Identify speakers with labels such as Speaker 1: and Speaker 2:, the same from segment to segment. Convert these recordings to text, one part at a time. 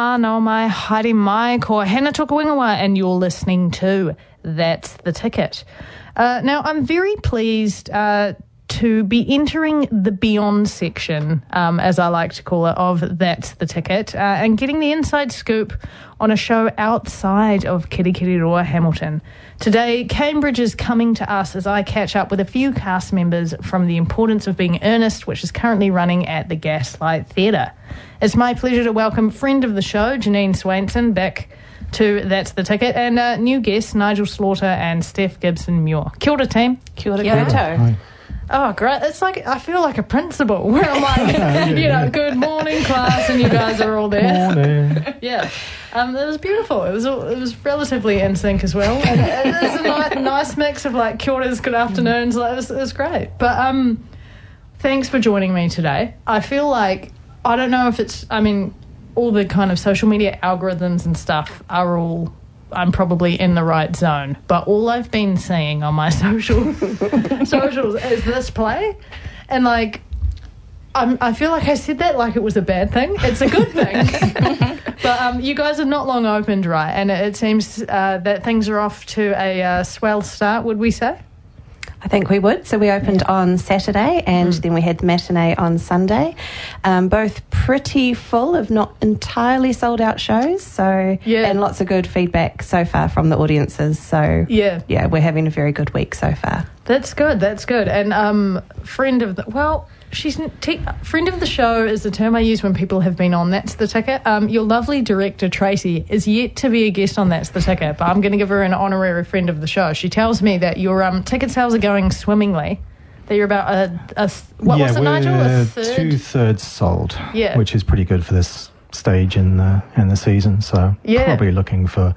Speaker 1: Mana mai, haere mai, ko toka wingawa, and you're listening to That's the Ticket. Uh, now, I'm very pleased uh, to be entering the Beyond section, um, as I like to call it, of That's the Ticket, uh, and getting the inside scoop on a show outside of Kirikiriroa Hamilton. Today, Cambridge is coming to us as I catch up with a few cast members from The Importance of Being Earnest, which is currently running at the Gaslight Theatre. It's my pleasure to welcome friend of the show, Janine Swainson, back to That's the Ticket, and uh, new guests, Nigel Slaughter and Steph Gibson Muir. Kia ora, team. Kia ora,
Speaker 2: Hi.
Speaker 1: Oh, great. It's like, I feel like a principal where I'm like, you know, good morning, class, and you guys are all there.
Speaker 2: Morning.
Speaker 1: Yeah, um, it was beautiful. It was it was relatively in sync as well. And it, was a ni- nice mix of like kia oras, good afternoons. Like, it, was, it was great. But um, thanks for joining me today. I feel like I don't know if it's. I mean, all the kind of social media algorithms and stuff are all. I'm probably in the right zone, but all I've been seeing on my social socials is this play, and like I'm, I feel like I said that like it was a bad thing. It's a good thing. but um, you guys are not long opened, right? And it, it seems uh, that things are off to a uh, swell start, would we say?
Speaker 2: I think we would. So we opened on Saturday and then we had the matinee on Sunday. Um, both pretty full of not entirely sold out shows. So,
Speaker 1: Yeah.
Speaker 2: and lots of good feedback so far from the audiences. So,
Speaker 1: Yeah.
Speaker 2: yeah, we're having a very good week so far.
Speaker 1: That's good. That's good. And um, friend of the well, she's te- friend of the show is the term I use when people have been on. That's the ticket. Um, your lovely director Tracy is yet to be a guest on. That's the ticket, but I'm going to give her an honorary friend of the show. She tells me that your um, ticket sales are going swimmingly. That you're about a, a th- what
Speaker 3: yeah,
Speaker 1: was it, Nigel? A third.
Speaker 3: two thirds sold,
Speaker 1: Yeah.
Speaker 3: which is pretty good for this stage in the in the season. So
Speaker 1: Yeah.
Speaker 3: probably looking for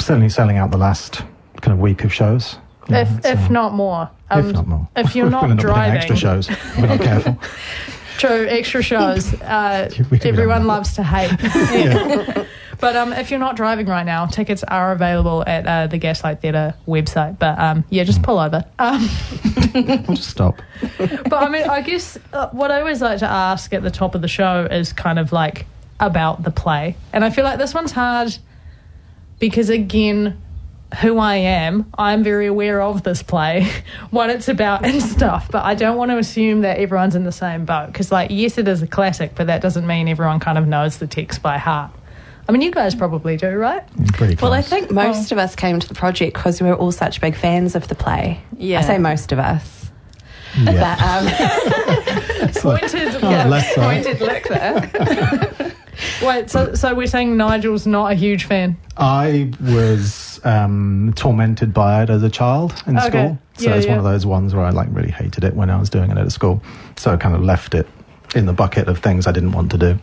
Speaker 3: certainly selling out the last kind of week of shows. Yeah,
Speaker 1: if,
Speaker 3: so-
Speaker 1: if not more. Um,
Speaker 3: if not more,
Speaker 1: If you're not
Speaker 3: end up with
Speaker 1: driving,
Speaker 3: extra shows. We're not careful.
Speaker 1: True, extra shows. Uh, everyone loves to hate. But um, if you're not driving right now, tickets are available at uh, the Gaslight Theatre website. But um, yeah, just pull over. Um,
Speaker 3: We'll just stop.
Speaker 1: but I mean, I guess uh, what I always like to ask at the top of the show is kind of like about the play. And I feel like this one's hard because, again, who I am, I'm very aware of this play, what it's about and stuff. But I don't want to assume that everyone's in the same boat because, like, yes, it is a classic, but that doesn't mean everyone kind of knows the text by heart. I mean, you guys probably do, right?
Speaker 3: Pretty close.
Speaker 2: Well, I think most of us came to the project because we were all such big fans of the play.
Speaker 1: Yeah.
Speaker 2: I say most of us.
Speaker 3: Yeah.
Speaker 2: But, um,
Speaker 3: It's like-
Speaker 1: Pointed,
Speaker 3: oh, less so.
Speaker 2: pointed look there.
Speaker 1: Wait, so so we're saying Nigel's not a huge fan?
Speaker 3: I was um, tormented by it as a child in
Speaker 1: Okay.
Speaker 3: school. So
Speaker 1: Yeah,
Speaker 3: it's one of those ones where I like really hated it when I was doing it at school. So I kind of left it in the bucket of things I didn't want to do.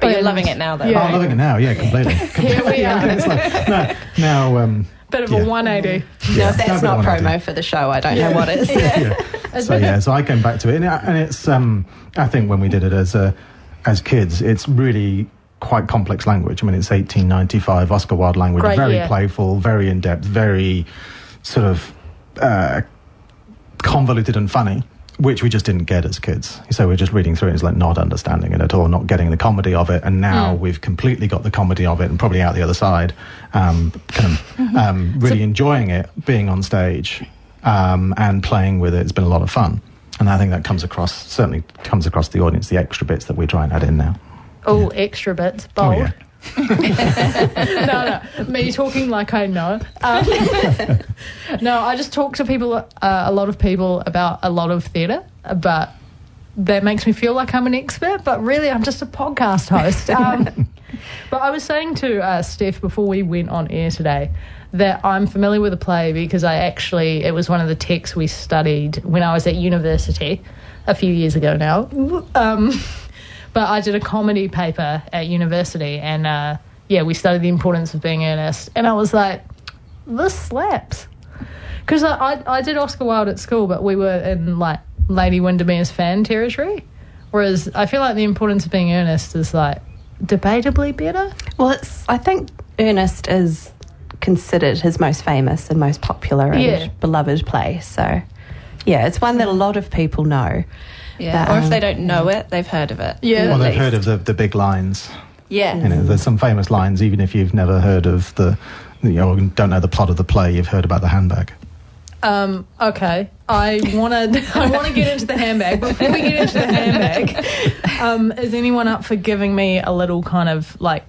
Speaker 4: But you're loving it now, though.
Speaker 1: Yeah.
Speaker 3: Oh, I'm loving it now. Yeah, completely.
Speaker 1: Here we are.
Speaker 3: it's like, no, now, um,
Speaker 1: Bit of
Speaker 3: Yeah.
Speaker 1: a 180.
Speaker 3: yeah,
Speaker 2: if that's
Speaker 3: but
Speaker 2: not
Speaker 3: what I do.
Speaker 2: promo for the show, I don't know what is.
Speaker 3: yeah. So yeah, so I came back to it, and, it- and it's um, I think when we did it as a, as kids, it's really quite complex language. I mean, it's 1895 Oscar Wilde language,
Speaker 1: Great
Speaker 3: very
Speaker 1: year.
Speaker 3: playful, very in depth, very sort of uh, convoluted and funny. Which we just didn't get as kids. So we're just reading through it, it's like not understanding it at all, not getting the comedy of it. And now
Speaker 1: Mm.
Speaker 3: we've completely got the comedy of it and probably out the other side, um, kind of
Speaker 1: Mm-hmm.
Speaker 3: um, really enjoying it, being on stage um, and playing with it. It's been a lot of fun. And I think that comes across, certainly comes across the audience, the extra bits that we try and add in now.
Speaker 1: Oh, extra bits.
Speaker 3: Oh,
Speaker 1: Bold.
Speaker 3: yeah.
Speaker 1: no, no. Me talking like I know. Um, no, I just talk to people, uh, a lot of people about a lot of theatre, but that makes me feel like I'm an expert, but really I'm just a podcast host. Um, but I was saying to uh, Steph before we went on air today that I'm familiar with the play because I actually it was one of the texts we studied when I was at university a few years ago now. Um, but I did a comedy paper at university, and uh, yeah, we studied the importance of being earnest, and I was like, this slaps. Because I, I, I did Oscar Wilde at school, but we were in like Lady Windermere's fan territory. Whereas I feel like the importance of being earnest is like debatably better.
Speaker 2: Well, it's. I think Ernest is considered his most famous and most popular and
Speaker 1: Yeah.
Speaker 2: beloved play. So, yeah, it's one that a lot of people know.
Speaker 4: Yeah.
Speaker 2: But,
Speaker 4: or if they
Speaker 2: um,
Speaker 4: don't know it, they've heard of it.
Speaker 1: Yeah.
Speaker 3: Well, they've
Speaker 4: least.
Speaker 3: heard of the, the big lines.
Speaker 4: Yeah.
Speaker 3: You know, there's some famous lines, even if you've never heard of the, you know, don't know the plot of the play, you've heard about the handbag.
Speaker 1: Um, okay, I want to. I want to get into the handbag. Before we get into the handbag, um, is anyone up for giving me a little kind of like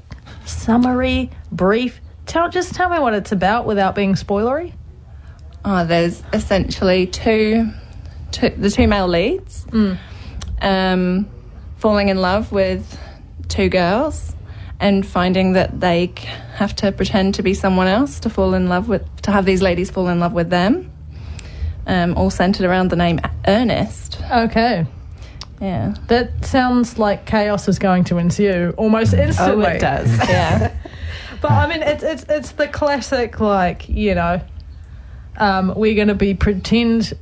Speaker 1: summary, brief? Tell just tell me what it's about without being spoilery.
Speaker 4: Oh, there's essentially two, two the two male leads, um, falling in love with two girls, and finding that they have to pretend to be someone else to fall in love with, to have these ladies fall in love with them. Um, all centered around the name Ernest.
Speaker 1: Okay,
Speaker 4: Yeah.
Speaker 1: that sounds like chaos is going to ensue almost instantly.
Speaker 2: Oh, it does.
Speaker 4: Yeah.
Speaker 1: But I mean, it's it's it's the classic, like you know, um, we're going to be pretend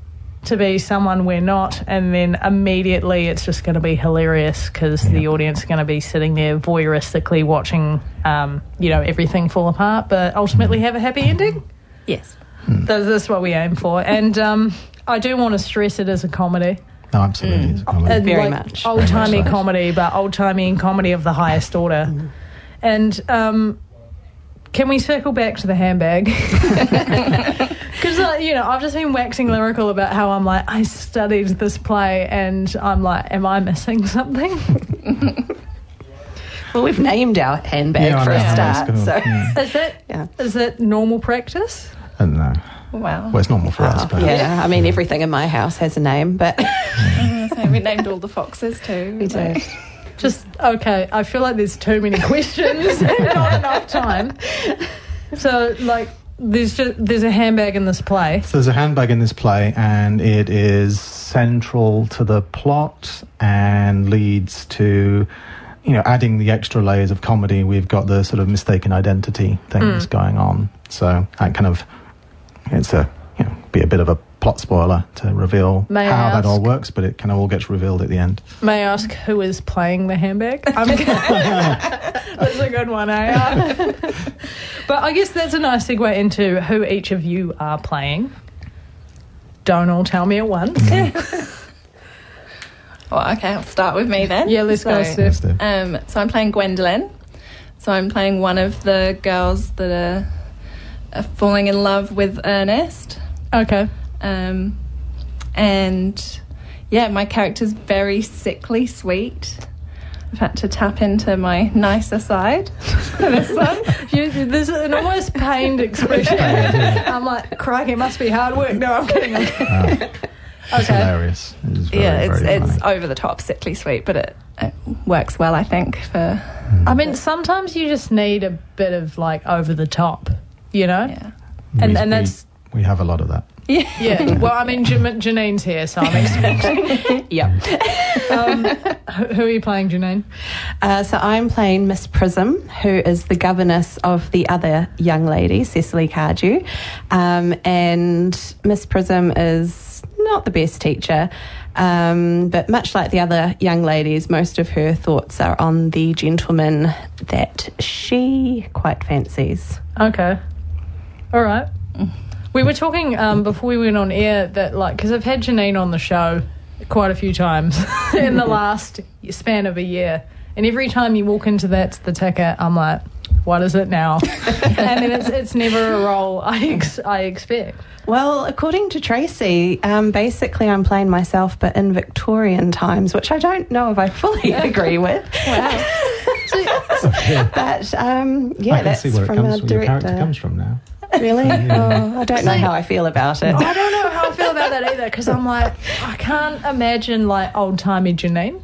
Speaker 1: to be someone we're not, and then immediately it's just going to be hilarious because the audience is going to be sitting there voyeuristically watching, um, you know, everything fall apart, but ultimately have a happy ending.
Speaker 4: yes.
Speaker 1: That's, that's what we aim for, and um, I do want to stress it as a comedy.
Speaker 3: No, absolutely. It's a comedy.
Speaker 1: And,
Speaker 2: Very
Speaker 1: like,
Speaker 2: much.
Speaker 1: old timey comedy, but old timey comedy of the highest order. And um, can we circle back to the handbag? Because uh, you know, I've just been waxing lyrical about how I'm like I studied this play, and I'm like, am I missing something?
Speaker 2: Well, we've named our handbag
Speaker 3: Yeah,
Speaker 2: for a
Speaker 3: that's
Speaker 2: start.
Speaker 3: cool.
Speaker 2: So,
Speaker 3: Yeah.
Speaker 1: Is that
Speaker 2: Yeah.
Speaker 1: is that normal practice?
Speaker 3: I don't know.
Speaker 4: Wow.
Speaker 3: Well, it's normal for us, but
Speaker 2: yeah, I mean, everything in my house has a name, but
Speaker 4: So we named all the foxes too.
Speaker 2: we do.
Speaker 1: Just okay. I feel like there's too many questions and not enough time. So like, there's just there's a handbag in this play.
Speaker 3: So there's a handbag in this play, and it is central to the plot and leads to, you know, adding the extra layers of comedy. We've got the sort of mistaken identity things hmm. going on. So that kind of, it's a, you know, be a bit of a plot spoiler to reveal
Speaker 1: May I
Speaker 3: how that all works, but it kind of all gets revealed at the end.
Speaker 1: May I ask who is playing the handbag? I'm that's a good one, eh? but I guess that's a nice segue into who each of you are playing. Don't all tell me at once.
Speaker 4: Well, okay, I'll start with me then.
Speaker 1: Yeah, let's go,
Speaker 4: So,
Speaker 1: Steph.
Speaker 3: Steph.
Speaker 4: Um, so I'm playing Gwendolen. So I'm playing one of the girls that are, are falling in love with Ernest.
Speaker 1: Okay.
Speaker 4: Um, and yeah, my character's very sickly sweet. I've had to tap into my nicer side this one.
Speaker 1: You, there's an almost pained expression. I'm like, crikey, it must be hard work. No, I'm kidding. I'm kidding.
Speaker 3: It's
Speaker 1: Okay.
Speaker 3: hilarious. It is very,
Speaker 4: yeah, it's it's over the top, sickly sweet, but it, it works well, I think. For
Speaker 1: I mean, sometimes you just need a bit of like over the top, you know?
Speaker 4: yeah,
Speaker 1: And,
Speaker 3: We-
Speaker 1: and that's,
Speaker 3: we have a lot of that.
Speaker 1: yeah. yeah. Well, I mean, Jan- Janine's here, so I'm expecting.
Speaker 2: Yep.
Speaker 1: Um, who who are you playing, Janine?
Speaker 2: Uh, so I'm playing Miss Prism, who is the governess of the other young lady, Cecily Cardew. Um, and Miss Prism is not the best teacher, um, but much like the other young ladies, most of her thoughts are on the gentleman that she quite fancies.
Speaker 1: Okay. All right. We were talking um, before we went on air that, like, because I've had Janine on the show quite a few times in the last span of a year. And every time you walk into that's the ticket, I'm like, what is it now? and then it's, it's never a role I, ex- I expect.
Speaker 2: Well, according to Tracy, um, basically I'm playing myself, but in Victorian times, which I don't know if I fully agree with.
Speaker 1: Wow.
Speaker 2: But um, yeah,
Speaker 3: I can
Speaker 2: that's
Speaker 3: see where it
Speaker 2: from
Speaker 3: comes
Speaker 2: our
Speaker 3: from. Your character
Speaker 2: director.
Speaker 3: comes from now.
Speaker 2: Really? Oh, I don't know how I feel about it.
Speaker 1: I don't know how I feel about that either because I'm like, I can't imagine like old timey Janine.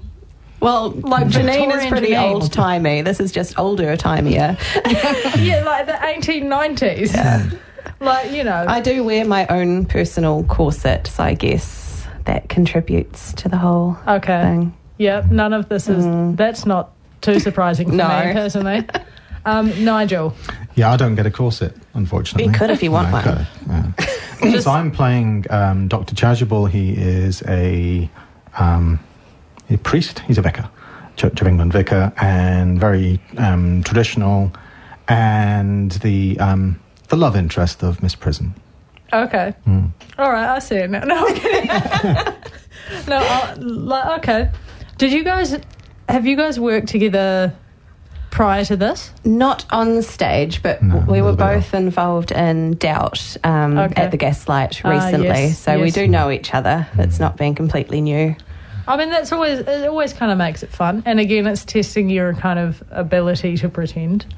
Speaker 2: Well, like Janine is pretty
Speaker 1: Janine.
Speaker 2: old timey. This is just older timier.
Speaker 1: yeah, like the 1890s. Like, you know.
Speaker 2: I do wear my own personal corset, so I guess that contributes to the whole
Speaker 1: okay.
Speaker 2: thing.
Speaker 1: Yeah, none of this is. Mm. That's not too surprising for
Speaker 2: No.
Speaker 1: me personally. Um, Nigel.
Speaker 3: Yeah, I don't get a corset, unfortunately.
Speaker 2: You could if you want
Speaker 3: No, I
Speaker 2: one.
Speaker 3: could, yeah. so I'm playing um, Dr. Chasuble. He is a, um, a priest. He's a vicar, Church of England vicar, and very um, traditional, and the um, the love interest of Miss Prism.
Speaker 1: Okay. All right, I see it now. No, I'm kidding. no, I, like, okay. Did you guys have you guys worked together prior to this?
Speaker 2: Not on stage, but
Speaker 3: No,
Speaker 2: we were
Speaker 3: little bit
Speaker 2: both involved in Doubt um,
Speaker 1: Okay.
Speaker 2: at the Gaslight
Speaker 1: Ah,
Speaker 2: recently,
Speaker 1: yes,
Speaker 2: so we do know each other. It's not been completely new.
Speaker 1: I mean, that's always it. Always kind of makes it fun, and again, it's testing your kind of ability to pretend.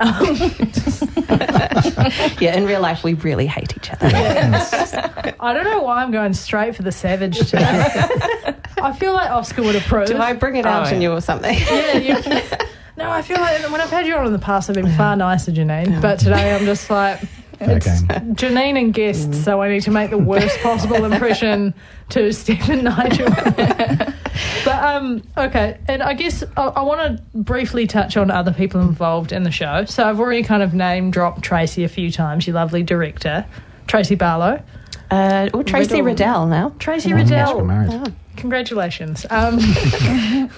Speaker 2: Yeah, in real life, we really hate each other.
Speaker 1: I don't know why I'm going straight for the savage today. I feel like Oscar would approve.
Speaker 2: Do I bring it out
Speaker 4: Oh,
Speaker 2: in
Speaker 4: yeah.
Speaker 2: you or something?
Speaker 1: Yeah, you, no, I feel like when I've had you on in the past, I've been far nicer, Janine. But today I'm just like, it's
Speaker 3: game.
Speaker 1: Janine and guests, so I need to make the worst possible impression to Steph and Nigel. but um, okay, and I guess I, I want to briefly touch on other people involved in the show. So I've already kind of name dropped Tracy a few times, your lovely director, Tracy Barlow.
Speaker 2: Uh, or Tracy
Speaker 1: Riddle.
Speaker 2: Riddell now.
Speaker 1: Tracy
Speaker 3: Yes, we're
Speaker 1: Riddell.
Speaker 3: married.
Speaker 1: Congratulations. Um,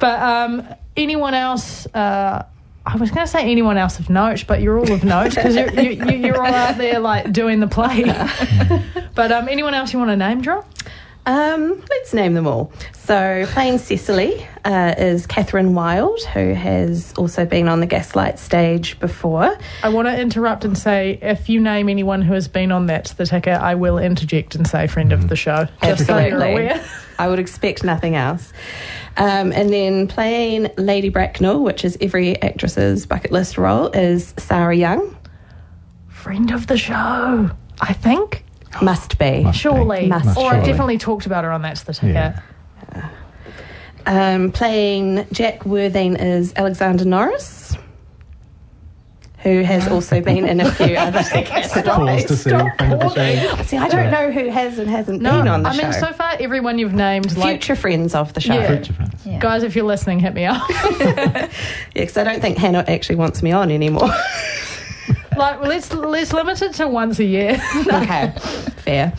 Speaker 1: but um, anyone else? Uh, I was going to say anyone else of note, but you're all of note because you're, you, you, you're all out there like doing the play. but um, anyone else you want to name drop?
Speaker 2: Um, let's name them all. So, playing Cecily uh, is Catherine Wild, who has also been on the Gaslight stage before.
Speaker 1: I want to interrupt and say if you name anyone who has been on that, the Ticket, I will interject and say friend of the show. Just so you're
Speaker 2: Absolutely.
Speaker 1: aware.
Speaker 2: I would expect nothing else. Um, and then playing Lady Bracknell, which is every actress's bucket list role, is Sarah Young.
Speaker 1: Friend of the show, I think.
Speaker 2: Must be.
Speaker 3: Must be.
Speaker 1: Surely.
Speaker 2: Must
Speaker 1: or I've definitely talked about her on That's the Ticket.
Speaker 3: Yeah.
Speaker 2: Um, playing Jack Worthing is Alexander Norris, who has also been in a few other
Speaker 3: Pause to see. Friend of the show.
Speaker 2: See, I don't know who has and hasn't
Speaker 1: No,
Speaker 2: been on the
Speaker 1: I
Speaker 2: show.
Speaker 1: mean, so far everyone you've named, like
Speaker 2: Future friends of the show.
Speaker 1: Yeah.
Speaker 3: Future friends.
Speaker 4: Yeah.
Speaker 1: guys, if you're listening, hit me up.
Speaker 2: Yeah, because I don't think Hannah actually wants me on anymore.
Speaker 1: like, let's let's limit it to once a year.
Speaker 2: okay, fair.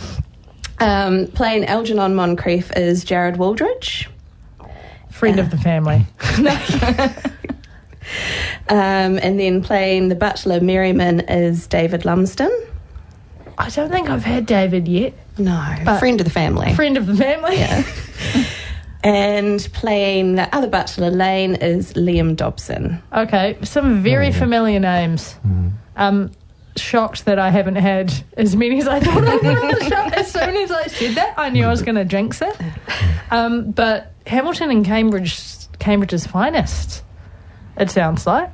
Speaker 2: Um, playing Algernon Moncrieff is Jared Waldridge.
Speaker 1: Friend of the family.
Speaker 2: Um, and then playing the butler Merriman is David Lumsden.
Speaker 1: I don't think I've had David yet.
Speaker 2: No,
Speaker 1: But-
Speaker 2: friend of the family.
Speaker 1: Friend of the family.
Speaker 2: Yeah. and playing the other butler Lane is Liam Dobson.
Speaker 1: Okay, some very familiar names. Um, shocked that I haven't had as many as I thought I would on the show. As soon as I said that, I knew I was going to jinx it. Um, but Hamilton and Cambridge, Cambridge's finest. It sounds like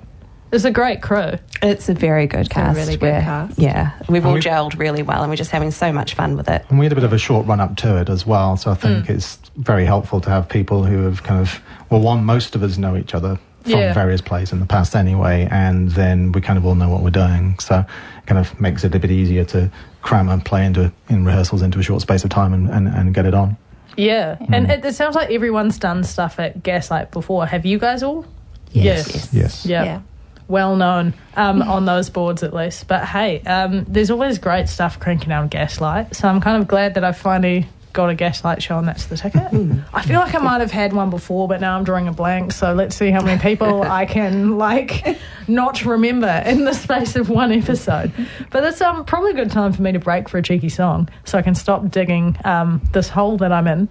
Speaker 1: it's a great crew.
Speaker 2: It's a very good
Speaker 4: a
Speaker 2: cast.
Speaker 4: really good
Speaker 2: We're-
Speaker 4: cast.
Speaker 2: Yeah, we've all
Speaker 3: we-
Speaker 2: gelled really well, and we're just having so much fun with it.
Speaker 3: And we had a bit of a short run up to it as well, so I think mm. it's very helpful to have people who have kind of, well, one, most of us know each other from
Speaker 1: Yeah.
Speaker 3: various plays in the past anyway, and then we kind of all know what we're doing, so it kind of makes it a bit easier to cram and play into in rehearsals into a short space of time and, and, and get it on.
Speaker 1: Yeah, and mm. it, it sounds like everyone's done stuff at Gaslight before. Have you guys all? Yes.
Speaker 3: Yes.
Speaker 1: Yeah.
Speaker 4: Yeah.
Speaker 1: Well known um, on those boards at least. But hey, um, there's always great stuff cranking out Gaslight. So I'm kind of glad that I've finally got a Gaslight show and that's the ticket. I feel like I might have had one before, but now I'm drawing a blank. So let's see how many people I can like not remember in the space of one episode. But that's um, probably a good time for me to break for a cheeky song so I can stop digging um, this hole that I'm in.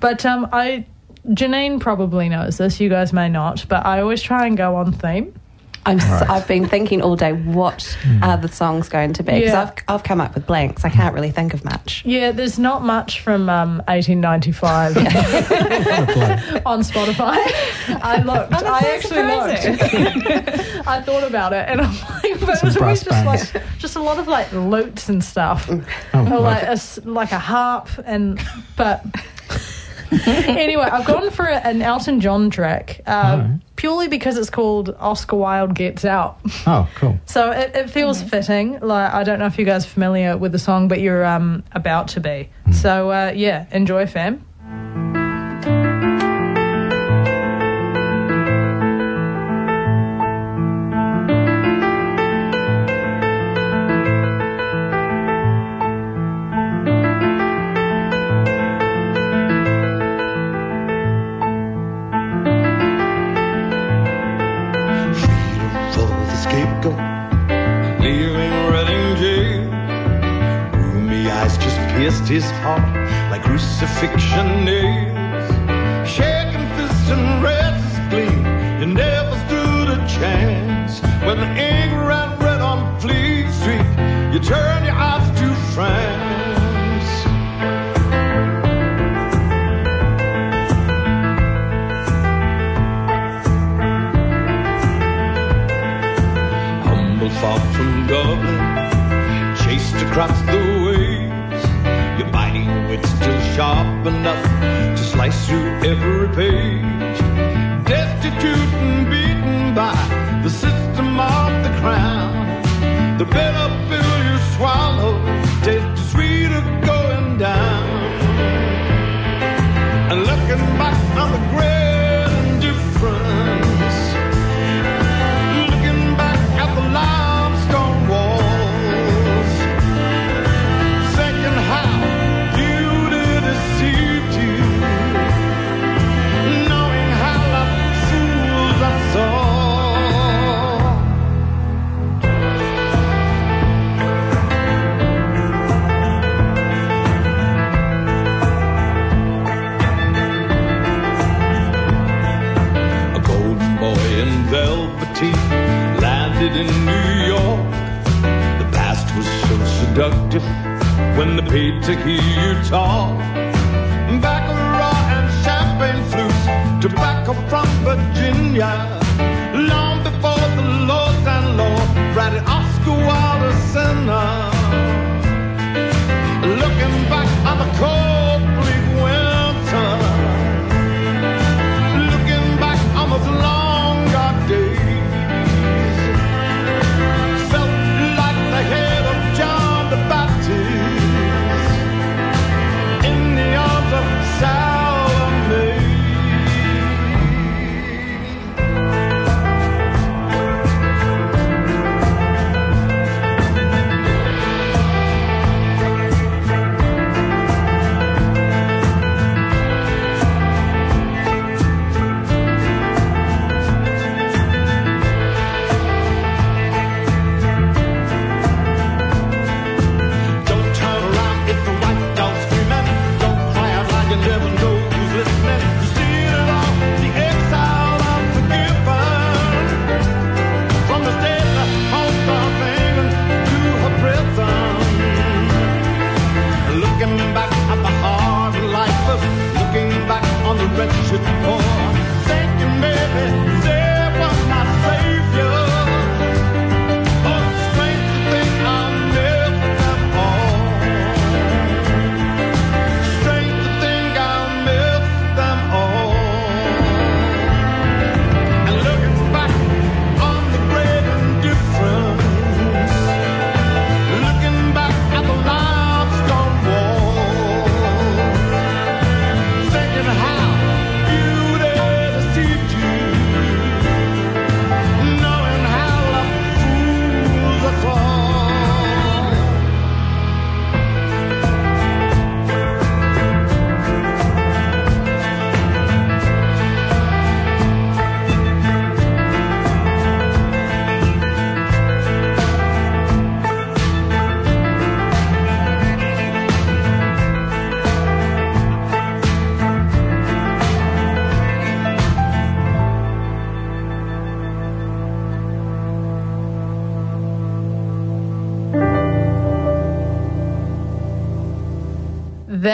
Speaker 1: But um, I. Janine probably knows this, you guys may not, but I always try and go on theme.
Speaker 2: I'm s I've been thinking all day, what are the songs going to be? Because
Speaker 1: Yeah.
Speaker 2: I've, I've come up with blanks. I can't really think of much.
Speaker 1: Yeah, there's not much from um, 1895 on Spotify. I looked. I actually looked. I thought about it, and I'm like, but it was always just
Speaker 3: bands.
Speaker 1: like just a lot of like lutes and stuff,
Speaker 3: Oh,
Speaker 1: or like
Speaker 3: okay.
Speaker 1: a s- like a harp, and but anyway, I've gone for an Elton John track uh,
Speaker 3: right.
Speaker 1: purely because it's called Oscar Wilde Gets Out.
Speaker 3: Oh, cool.
Speaker 1: So it, it feels mm-hmm. fitting. Like I don't know if you guys are familiar with the song, but you're um, about to be. Mm. So uh, yeah, enjoy, fam.
Speaker 5: pierced his heart like crucifixion nails. sharp enough when they paid to hear you talk. Baccarat and champagne flutes, tobacco from Virginia.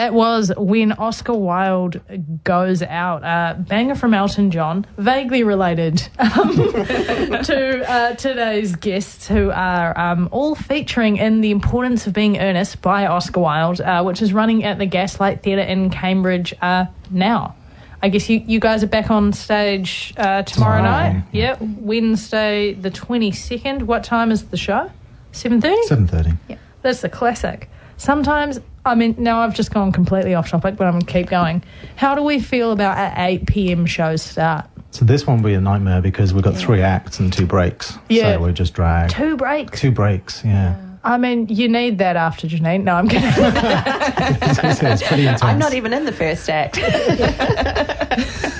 Speaker 1: That was when Oscar Wilde goes out. Uh, banger from Elton John, vaguely related um, to uh, today's guests, who are um, all featuring in The Importance of Being Earnest by Oscar Wilde, uh, which is running at the Gaslight Theatre in Cambridge uh, now. I guess you, you guys are back on stage uh, tomorrow
Speaker 3: Tomorrow,
Speaker 1: night.
Speaker 3: yeah.
Speaker 1: Yeah, Wednesday the 22nd. What time is the show? 7.30?
Speaker 3: Seven thirty.
Speaker 1: Yeah, That's the classic. Sometimes, I mean, now I've just gone completely off topic, but I'm going to keep going. How do we feel about at 8 p.m. shows start?
Speaker 3: So this one will be a nightmare because we've got three acts and two breaks.
Speaker 1: Yeah.
Speaker 3: So we're just dragged.
Speaker 1: Two breaks.
Speaker 3: Two breaks, yeah.
Speaker 1: I mean, you need that after Janine. No, I'm kidding.
Speaker 3: it's, it's pretty intense.
Speaker 2: I'm not even in the first act.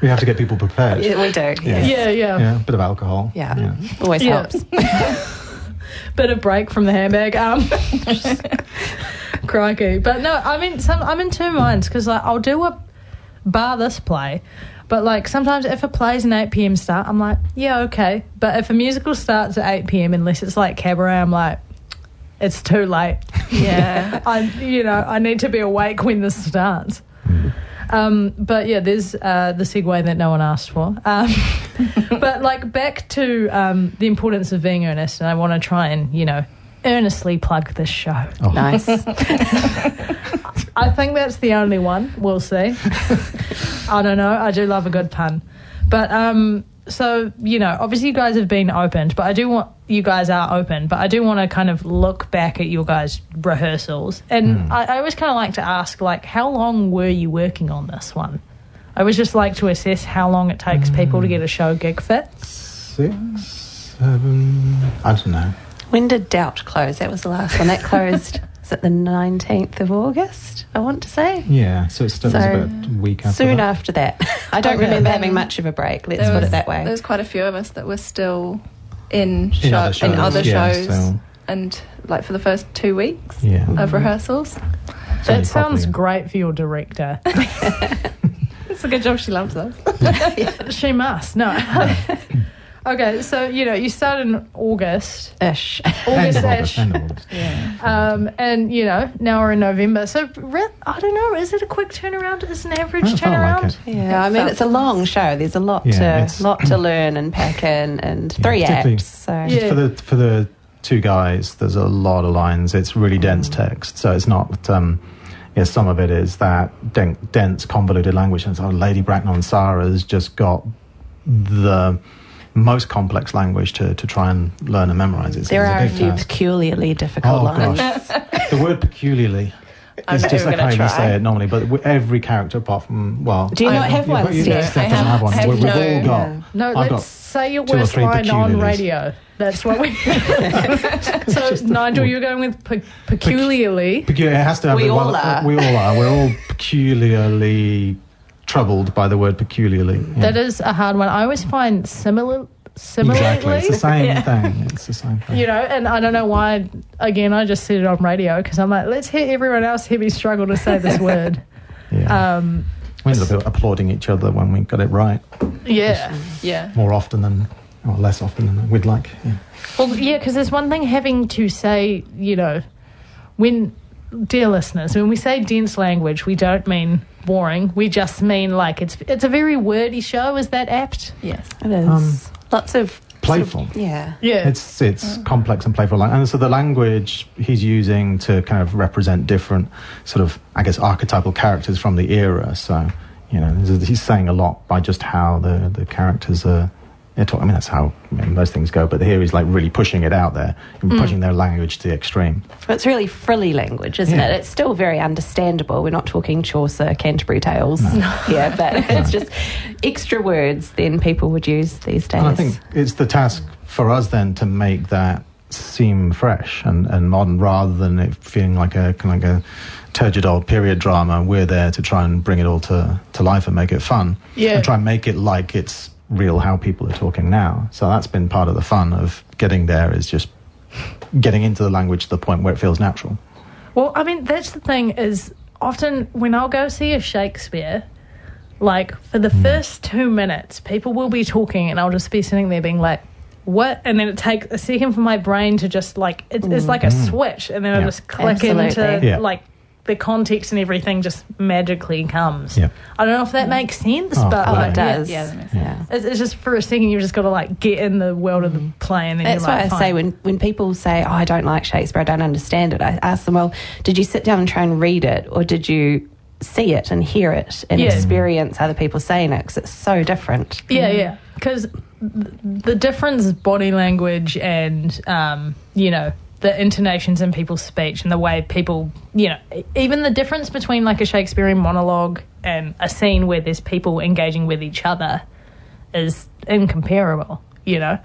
Speaker 3: We have to get people prepared.
Speaker 2: yeah, we do.
Speaker 3: Yeah.
Speaker 1: yeah, yeah,
Speaker 3: Yeah, a bit of alcohol.
Speaker 2: Yeah. Always
Speaker 1: Yeah.
Speaker 2: helps.
Speaker 1: Bit of break from the handbag. Um, crikey. But no, I mean, some, I'm in two minds because like, I'll do a bar this play. But like sometimes if a play's an 8 p.m. start, I'm like, yeah, okay. But if a musical starts at 8 p.m. unless it's like cabaret, I'm like, it's too late.
Speaker 4: Yeah.
Speaker 1: I, you know, I need to be awake when this starts. Um, but yeah, there's uh, the segue that no one asked for. Um, but like back to um, the importance of being earnest, and I want to try and you know earnestly plug this show.
Speaker 3: Oh.
Speaker 2: Nice.
Speaker 1: I think that's the only one. We'll see. I don't know. I do love a good pun, but um, so you know, obviously you guys have been opened, but I do want you guys are open, but I do want to kind of look back at your guys' rehearsals, and hmm. I, I always kind of like to ask, like, how long were you working on this one? I always just like to assess how long it takes people to hmm. get a show gig fit.
Speaker 3: Six, seven, I don't know.
Speaker 2: when did Doubt close? That was the last one. That closed, is the 19th of August, I want to say?
Speaker 3: Yeah, so it's still
Speaker 2: So,
Speaker 3: about a week after
Speaker 2: Soon
Speaker 3: that.
Speaker 2: after that. I don't oh,
Speaker 1: Okay.
Speaker 2: remember having much of a break, let's
Speaker 4: There
Speaker 2: put
Speaker 4: was-
Speaker 2: it that way.
Speaker 4: There was quite a few of us that were still in,
Speaker 3: In
Speaker 4: show,
Speaker 3: other shows,
Speaker 4: in other
Speaker 3: yeah,
Speaker 4: shows
Speaker 3: so-
Speaker 4: and like for the first two weeks
Speaker 3: Yeah.
Speaker 4: of mm-hmm. rehearsals.
Speaker 3: So
Speaker 1: That sounds
Speaker 3: probably-
Speaker 1: great for your director.
Speaker 4: It's a good job she loves us.
Speaker 1: she must. No. Okay, so you know you start in August.
Speaker 2: Ish.
Speaker 1: August
Speaker 3: of August,
Speaker 1: ish.
Speaker 3: end of August.
Speaker 1: Um, and you know now we're in November, so re- I don't know. Is it a quick turnaround? Is an average
Speaker 3: It
Speaker 1: turnaround?
Speaker 3: like it.
Speaker 2: Yeah, I mean it's a long show. There's a lot
Speaker 3: Yeah,
Speaker 2: to lot to learn and pack in, and three acts. So
Speaker 1: Yeah.
Speaker 3: For the for the two guys, there's a lot of lines. It's really dense text, so it's not. Um, yeah, some of it is that den- dense, convoluted language. And so Lady Bracknell and Sarah's just got the most complex language to, to try and learn and memorize. It's,
Speaker 2: there
Speaker 3: it's
Speaker 2: are a
Speaker 3: big
Speaker 2: few
Speaker 3: task.
Speaker 2: peculiarly difficult
Speaker 3: Oh
Speaker 2: lines.
Speaker 3: gosh, the word peculiarly.
Speaker 4: I'm
Speaker 3: It's just
Speaker 4: even
Speaker 3: like how
Speaker 4: gonna
Speaker 3: you
Speaker 4: try.
Speaker 3: say it normally, but every character apart from well,
Speaker 2: Do you not have
Speaker 3: Yeah,
Speaker 2: one,
Speaker 3: but you
Speaker 2: Steph?
Speaker 3: Steph doesn't
Speaker 4: I
Speaker 3: have one.
Speaker 4: have-
Speaker 3: We- We've
Speaker 4: have
Speaker 3: all
Speaker 4: no-
Speaker 3: got.
Speaker 1: No,
Speaker 3: I've
Speaker 1: let's
Speaker 3: got
Speaker 1: say your
Speaker 3: two or
Speaker 1: worst line on radio. That's what we. so Nigel, you're going with pe- peculiarly.
Speaker 3: Peculiar. It has to have
Speaker 2: We
Speaker 3: the-
Speaker 2: all
Speaker 3: well,
Speaker 2: are.
Speaker 3: We all are. We're all peculiarly troubled by the word peculiarly. yeah.
Speaker 1: That is a hard one. I always find similar. Similarly,
Speaker 3: exactly. It's the same thing. It's the same thing.
Speaker 1: you know, and I don't know why. Again, I just said it on radio because I'm like, let's hear everyone else hear me struggle to say this word.
Speaker 3: yeah.
Speaker 1: Um,
Speaker 3: we ended up applauding each other when we got it right
Speaker 1: yeah, yeah.
Speaker 3: more often than, or less often than we'd like. Yeah.
Speaker 1: Well, yeah, because there's one thing having to say, you know, when, dear listeners, when we say dense language, we don't mean boring. We just mean like it's it's a very wordy show. Is that apt?
Speaker 4: Yes.
Speaker 2: It is.
Speaker 3: Um,
Speaker 2: Lots of
Speaker 3: Playful.
Speaker 2: yeah.
Speaker 1: Yeah.
Speaker 3: It's it's complex and playful, and so the language he's using to kind of represent different sort of, I guess, archetypal characters from the era. So you know, he's saying a lot by just how the the characters are. They're talking. I mean, that's how I mean, most things go. But here he's like really pushing it out there, and mm. pushing their language to the extreme.
Speaker 2: It's really frilly language, isn't
Speaker 3: Yeah.
Speaker 2: it? It's still very understandable. We're not talking Chaucer, Canterbury Tales here, but it's just extra words than people would use these days.
Speaker 3: And I think it's the task for us then to make that seem fresh and, and modern rather than it feeling like a kind of like a turgid old period drama. We're there to try and bring it all to, to life and make it fun.
Speaker 1: Yeah.
Speaker 3: And try and make it like it's real how people are talking now. So that's been part of the fun of getting there is just getting into the language to the point where it feels natural.
Speaker 1: Well, I mean, that's the thing is often when I'll go see a Shakespeare, like for the hmm. first two minutes, people will be talking and I'll just be sitting there being like, what? And then it takes a second for my brain to just like, it's, it's mm. like a hmm. switch and then I
Speaker 3: Yeah.
Speaker 1: just click
Speaker 2: Absolutely.
Speaker 1: into
Speaker 3: Yeah.
Speaker 1: like the context and everything just magically comes.
Speaker 3: Yeah.
Speaker 1: I don't know if that makes sense,
Speaker 3: Oh,
Speaker 1: but
Speaker 2: Oh,
Speaker 1: like,
Speaker 2: it does.
Speaker 4: Yeah, that makes
Speaker 2: Yeah.
Speaker 1: It's, it's just for a second you've just got to like get in the world of the play and then
Speaker 2: That's
Speaker 1: you're
Speaker 2: why
Speaker 1: like,
Speaker 2: I
Speaker 1: fine.
Speaker 2: say when, when people say, Oh, I don't like Shakespeare, I don't understand it, I ask them, Well, did you sit down and try and read it, or did you see it and hear it and
Speaker 1: Yeah.
Speaker 2: experience other people saying it? Because it's so different.
Speaker 1: Yeah, yeah. Because the difference is body language and, um, you know, the intonations in people's speech and the way people, you know, even the difference between like a Shakespearean monologue and a scene where there's people engaging with each other is incomparable, you know?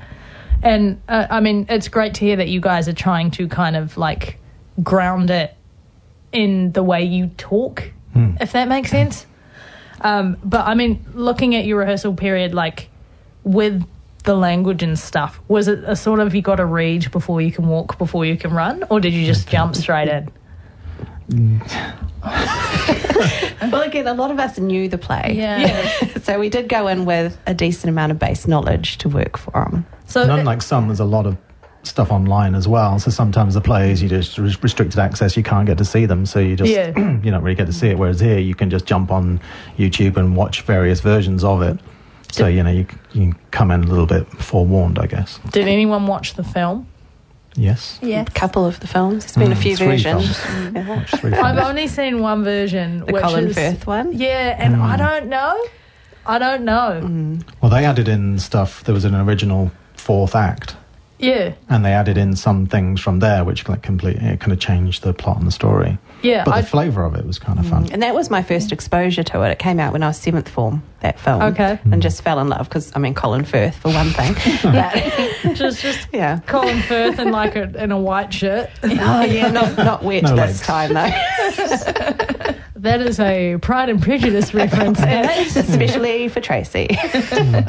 Speaker 1: And uh, I mean, it's great to hear that you guys are trying to kind of like ground it in the way you talk, if that makes sense. Um, but I mean, looking at your rehearsal period, like with the language and stuff, was it a sort of you got to read before you can walk, before you can run, or did you just jump straight in?
Speaker 2: Well, again, a lot of us knew the play.
Speaker 4: Yeah.
Speaker 2: so we did go in with a decent amount of base knowledge to work from.
Speaker 1: So
Speaker 3: And unlike some, there's a lot of stuff online as well. So sometimes the plays you just restricted access, you can't get to see them, so you just
Speaker 1: Yeah.
Speaker 3: you don't really get to see it. Whereas here, you can just jump on YouTube and watch various versions of it. So you know you, you can come in a little bit forewarned, I guess.
Speaker 1: did anyone watch the film?
Speaker 3: Yes.
Speaker 4: Yes.
Speaker 2: A couple of the films. There's been a
Speaker 3: Mm,
Speaker 2: few
Speaker 3: three
Speaker 2: versions.
Speaker 3: films.
Speaker 2: Yeah.
Speaker 1: I've only seen one version,
Speaker 2: The
Speaker 1: which
Speaker 2: Colin
Speaker 1: is
Speaker 2: Firth one.
Speaker 1: Yeah, and I don't know. I don't know.
Speaker 3: Well, they added in stuff. There was an original fourth act,
Speaker 1: Yeah,
Speaker 3: and they added in some things from there, which like completely it kind of changed the plot and the story.
Speaker 1: Yeah.
Speaker 3: But
Speaker 1: I,
Speaker 3: the flavour of it was kind of fun.
Speaker 2: And that was my first exposure to it. It came out when I was seventh form, that film.
Speaker 1: Okay.
Speaker 2: And just fell in love because, I mean, Colin Firth, for one thing. but,
Speaker 1: just just
Speaker 2: yeah.
Speaker 1: Colin Firth in like a in a white shirt.
Speaker 2: Oh, yeah, not, not wet
Speaker 3: No
Speaker 2: this
Speaker 3: legs.
Speaker 2: time, though.
Speaker 1: That is a Pride and Prejudice reference.
Speaker 2: Especially for Tracy.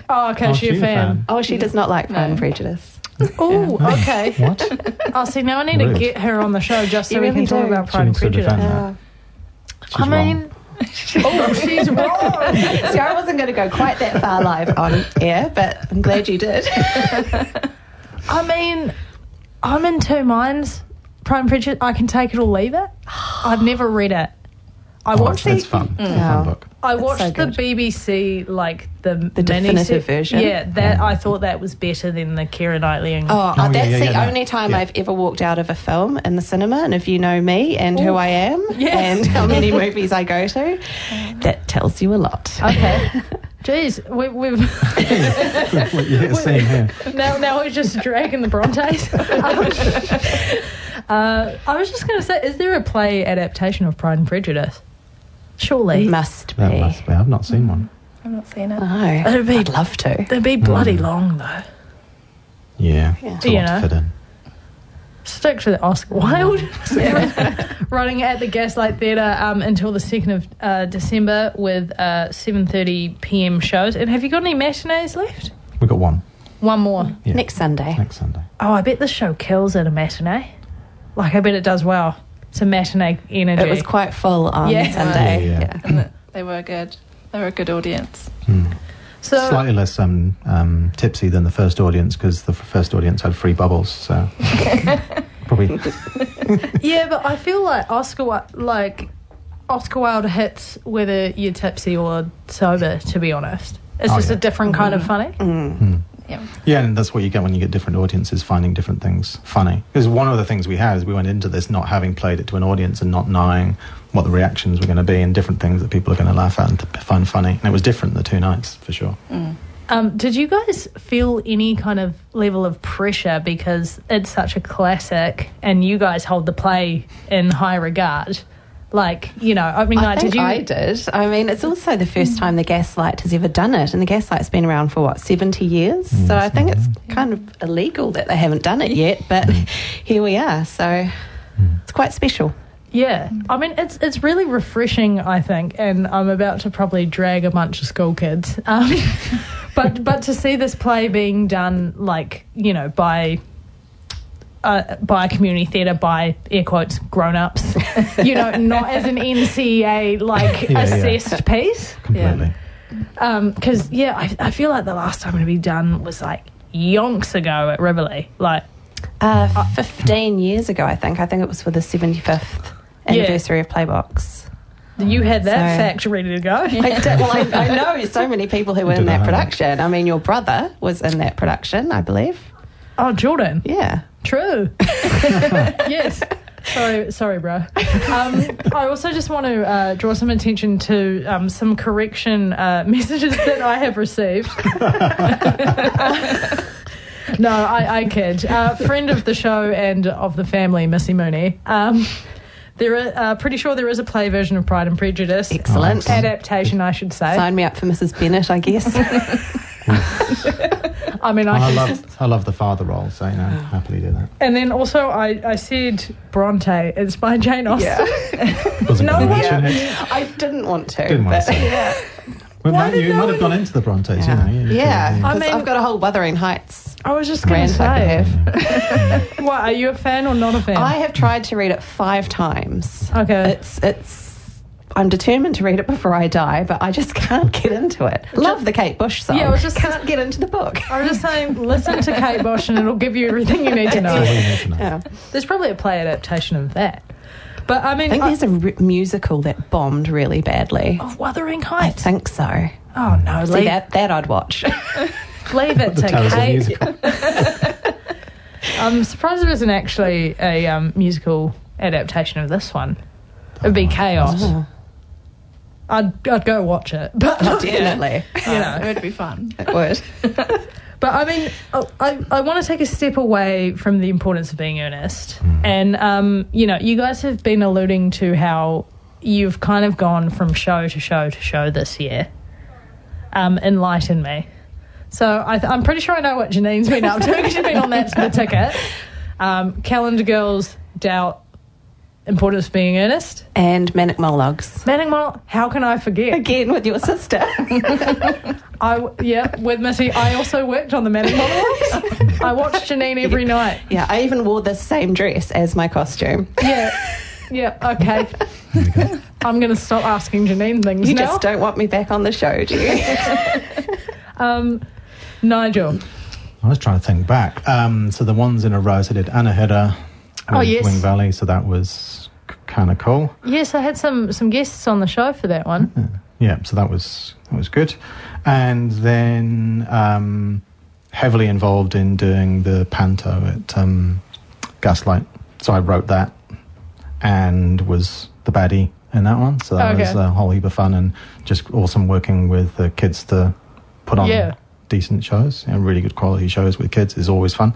Speaker 1: oh, okay,
Speaker 3: Oh,
Speaker 1: she's a fan.
Speaker 3: fan.
Speaker 2: Oh, she does not like Pride and Prejudice.
Speaker 1: Oh, okay.
Speaker 3: What?
Speaker 1: Oh, see, now I need to get her on the show just so
Speaker 2: You
Speaker 1: we
Speaker 2: really
Speaker 1: can talk
Speaker 2: do.
Speaker 1: about
Speaker 3: She
Speaker 1: Pride and Prejudice.
Speaker 3: defend
Speaker 2: Uh,
Speaker 3: that. She's
Speaker 1: I
Speaker 3: wrong.
Speaker 1: mean, oh, she's wrong.
Speaker 2: See, I wasn't going to go quite that far live on air, but I'm glad you did.
Speaker 1: I mean, I'm in two minds. Pride and Prejudice, I can take it or leave it. I've never read it. I
Speaker 3: Oh,
Speaker 1: watched
Speaker 3: it's, it's
Speaker 1: the
Speaker 3: fun. It's a fun book.
Speaker 1: I watched
Speaker 2: so
Speaker 1: the. BBC like the
Speaker 2: The definitive version?
Speaker 1: Yeah, that I thought that was better than the Keira Knightley and
Speaker 2: Oh,
Speaker 3: Oh,
Speaker 2: that's
Speaker 3: yeah,
Speaker 2: the
Speaker 3: yeah, no.
Speaker 2: only time
Speaker 3: Yeah.
Speaker 2: I've ever walked out of a film in the cinema. And if you know me and who I am
Speaker 1: Yeah.
Speaker 2: and how many movies I go to, that tells you a lot.
Speaker 1: Okay. Jeez, we, we've
Speaker 3: What you hit a scene here.
Speaker 1: now now we're just dragging the Brontes. uh, I was just going to say, is there a play adaptation of Pride and Prejudice? Surely.
Speaker 2: Must be.
Speaker 3: That must be. I've not seen one.
Speaker 4: I've not seen it.
Speaker 2: No,
Speaker 1: It'd be-
Speaker 2: I'd love to.
Speaker 1: They'd be bloody long though.
Speaker 3: Yeah.
Speaker 2: Yeah.
Speaker 3: It's a
Speaker 1: You
Speaker 3: lot
Speaker 1: know.
Speaker 3: to fit in.
Speaker 1: Stick to the Oscar Wilde. Running at the Gaslight Theatre um, until the 2nd of uh, December with uh, 7.30 p.m. shows. And have you got any matinees left?
Speaker 3: We got one
Speaker 1: One more.
Speaker 3: Yeah.
Speaker 2: Next Sunday.
Speaker 3: next Sunday.
Speaker 1: Oh, I bet this show kills at a matinee. Like, I bet it does well. It's a matinee energy.
Speaker 2: It was quite full on
Speaker 1: Yeah.
Speaker 2: Sunday.
Speaker 3: Yeah, yeah.
Speaker 4: And that they were good. They were a good audience.
Speaker 1: so,
Speaker 3: Slightly less um, um, tipsy than the first audience because the first audience had free bubbles. So probably
Speaker 1: yeah, but I feel like Oscar, like, Oscar Wilde hits whether you're tipsy or sober, to be honest. It's
Speaker 3: Oh,
Speaker 1: just
Speaker 3: yeah.
Speaker 1: a different kind of funny.
Speaker 4: Yeah.
Speaker 3: yeah, and that's what you get when you get different audiences finding different things funny. Because one of the things we had is we went into this not having played it to an audience and not knowing what the reactions were going to be and different things that people are going to laugh at and find funny. And it was different the two nights for sure.
Speaker 1: Um, did you guys feel any kind of level of pressure because it's such a classic and you guys hold the play in high regard? Like, you know, I mean,
Speaker 2: I
Speaker 1: like,
Speaker 2: think
Speaker 1: did you?
Speaker 2: I did. I mean, it's also the first time the Gaslight has ever done it, and the Gaslight's been around for what seventy years. so I think it's kind of illegal that they haven't done it yet, but here we are. So it's quite special.
Speaker 1: Yeah, I mean, it's it's really refreshing, I think, and I'm about to probably drag a bunch of school kids. Um, but but to see this play being done, like you know, by uh, by a community theatre, by air quotes grown ups, you know, not as an NCEA like
Speaker 3: Yeah, yeah.
Speaker 1: assessed piece.
Speaker 3: Completely.
Speaker 1: Because yeah, I, I feel like the last time it would be done was like yonks ago at Riverlea. Like,
Speaker 2: Uh, Fifteen years ago, I think. I think it was for the seventy fifth anniversary of Playbox.
Speaker 1: You had that
Speaker 2: So-
Speaker 1: fact ready to go.
Speaker 2: I did, well, I, I know so many people who were in
Speaker 3: Did I
Speaker 2: that
Speaker 3: have that?
Speaker 2: production. I mean, your brother was in that production, I believe.
Speaker 1: Oh, Jordan.
Speaker 2: Yeah.
Speaker 1: True. yes. Sorry, sorry, bro. Um, I also just want to uh, draw some attention to um, some correction uh, messages that I have received. no, I, I kid. Uh, friend of the show and of the family, Missy Mooney. Um, there are uh, pretty sure there is a play version of Pride and Prejudice.
Speaker 2: Excellent.
Speaker 1: Adaptation, I should say.
Speaker 2: Sign me up for Mrs. Bennet, I guess.
Speaker 1: I mean, I,
Speaker 3: I love I love the father role, so you know, happily do that.
Speaker 1: And then also, I, I said Bronte. It's by Jane Austen.
Speaker 3: Wasn't
Speaker 1: No,
Speaker 3: going to
Speaker 1: yeah.
Speaker 3: it.
Speaker 2: I didn't want to.
Speaker 3: Didn't want
Speaker 2: but-
Speaker 3: to.
Speaker 2: Yeah.
Speaker 3: Well,
Speaker 1: Why
Speaker 3: Matt,
Speaker 1: did
Speaker 3: you
Speaker 1: no
Speaker 3: might have gone into the Brontes,
Speaker 2: Yeah,
Speaker 3: you know. you-
Speaker 2: yeah.
Speaker 3: you-
Speaker 1: I
Speaker 2: 'cause
Speaker 1: mean-
Speaker 2: I've got a whole Wuthering Heights
Speaker 1: I was just going to say. What, are you a fan or not a fan?
Speaker 2: I have tried to read it five times.
Speaker 1: Okay.
Speaker 2: It's it's. I'm determined to read it before I die, but I just can't get into it. Love the Kate Bush song.
Speaker 1: Yeah, I was just-
Speaker 2: can't get into the book.
Speaker 1: I was just saying, listen to Kate Bush and it'll give you everything you need to
Speaker 3: That's all you
Speaker 1: know.
Speaker 3: need to know.
Speaker 2: Yeah.
Speaker 1: There's probably a play adaptation of that. But I mean,
Speaker 2: I think
Speaker 1: I-
Speaker 2: there's a r- musical that bombed really badly.
Speaker 1: of Wuthering Heights.
Speaker 2: I think so.
Speaker 1: Oh no,
Speaker 2: See
Speaker 1: leave,
Speaker 2: that that I'd watch.
Speaker 1: leave it to Kate. I'm surprised there isn't actually a um, musical adaptation of this one. It'd be chaos.
Speaker 2: Oh.
Speaker 1: I'd, I'd go watch it, but
Speaker 2: Definitely,
Speaker 1: you know.
Speaker 4: it would be fun.
Speaker 2: it would.
Speaker 1: But I mean, oh, I, I want to take a step away from the importance of being earnest. And, um, you know, you guys have been alluding to how you've kind of gone from show to show to show this year. Um, enlighten me. So I th- I'm pretty sure I know what Janine's been up to because she's been on that the ticket. Um, Calendar Girls, Doubt, Importance of Being Earnest.
Speaker 2: And Manic Mologs.
Speaker 1: Manic Model, how can I forget?
Speaker 2: Again with your sister.
Speaker 1: I w- yeah, with Missy, I also worked on the Manic monologues. I watched Janine every night.
Speaker 2: yeah, I even wore the same dress as my costume.
Speaker 1: Yeah, yeah, okay. I'm going to stop asking Janine things
Speaker 2: You
Speaker 1: now.
Speaker 2: just don't want me back on the show, do you?
Speaker 1: um, Nigel.
Speaker 3: I was trying to think back. Um, so the ones in a row, so I did Anna Hidder with
Speaker 1: Oh, yes.
Speaker 3: Wing Valley, so that was kind of cool.
Speaker 1: Yes, I had some some guests on the show for that one.
Speaker 3: Yeah, so that was that was good. And then um, heavily involved in doing the panto at um, Gaslight. So I wrote that and was the baddie in that one. So that
Speaker 1: Okay.
Speaker 3: was a whole heap of fun and just awesome working with the kids to put on
Speaker 1: Yeah.
Speaker 3: decent shows. And really good quality shows with kids is always fun.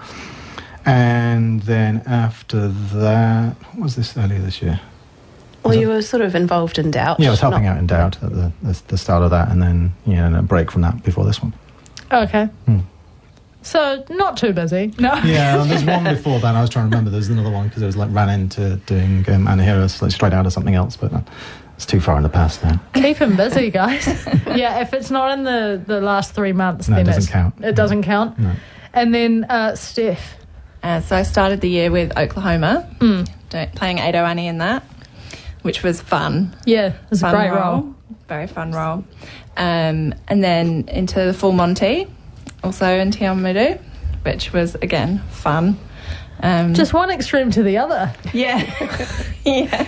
Speaker 3: And then after that, what was this earlier this year?
Speaker 2: well, you were sort of involved in doubt.
Speaker 3: Yeah, I was helping
Speaker 2: not-
Speaker 3: out in Doubt at the, the, the start of that, and then you know, a break from that before this one.
Speaker 1: Okay.
Speaker 3: Hmm.
Speaker 1: So not too busy. No.
Speaker 3: Yeah, and there's one before that. I was trying to remember. There's another one because it was like ran into doing um, Anahira like straight out of something else, but uh, it's too far in the past now.
Speaker 1: Keep him busy, guys. yeah, if it's not in the, the last three months,
Speaker 3: No, it doesn't
Speaker 1: it's,
Speaker 3: count.
Speaker 1: It doesn't count.
Speaker 3: No.
Speaker 1: And then uh, Steph.
Speaker 4: Uh, so I started the year with Oklahoma,
Speaker 1: Mm.
Speaker 4: playing Ado Annie in that, which was fun.
Speaker 1: Yeah, it's a
Speaker 4: fun
Speaker 1: great role.
Speaker 4: Very fun role. Um, and then into the Full Monty, also in Te Awamutu, which was again fun. Um,
Speaker 1: Just one extreme to the other.
Speaker 4: yeah, yeah.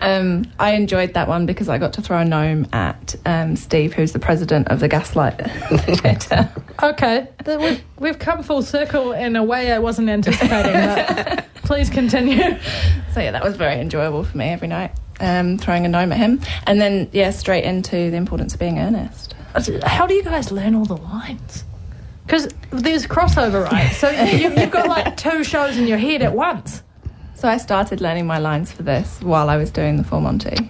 Speaker 4: Um, I enjoyed that one because I got to throw a gnome at um, Steve, who's the president of the Gaslight Theatre.
Speaker 1: Okay, we've, we've come full circle in a way I wasn't anticipating. But please continue.
Speaker 4: So yeah, that was very enjoyable for me every night, um, throwing a gnome at him, and then yeah, straight into the importance of being earnest.
Speaker 1: How do you guys learn all the lines? Because there's crossover, right? So you, you've got like two shows in your head at once.
Speaker 4: So I started learning my lines for this while I was doing the Full Monty.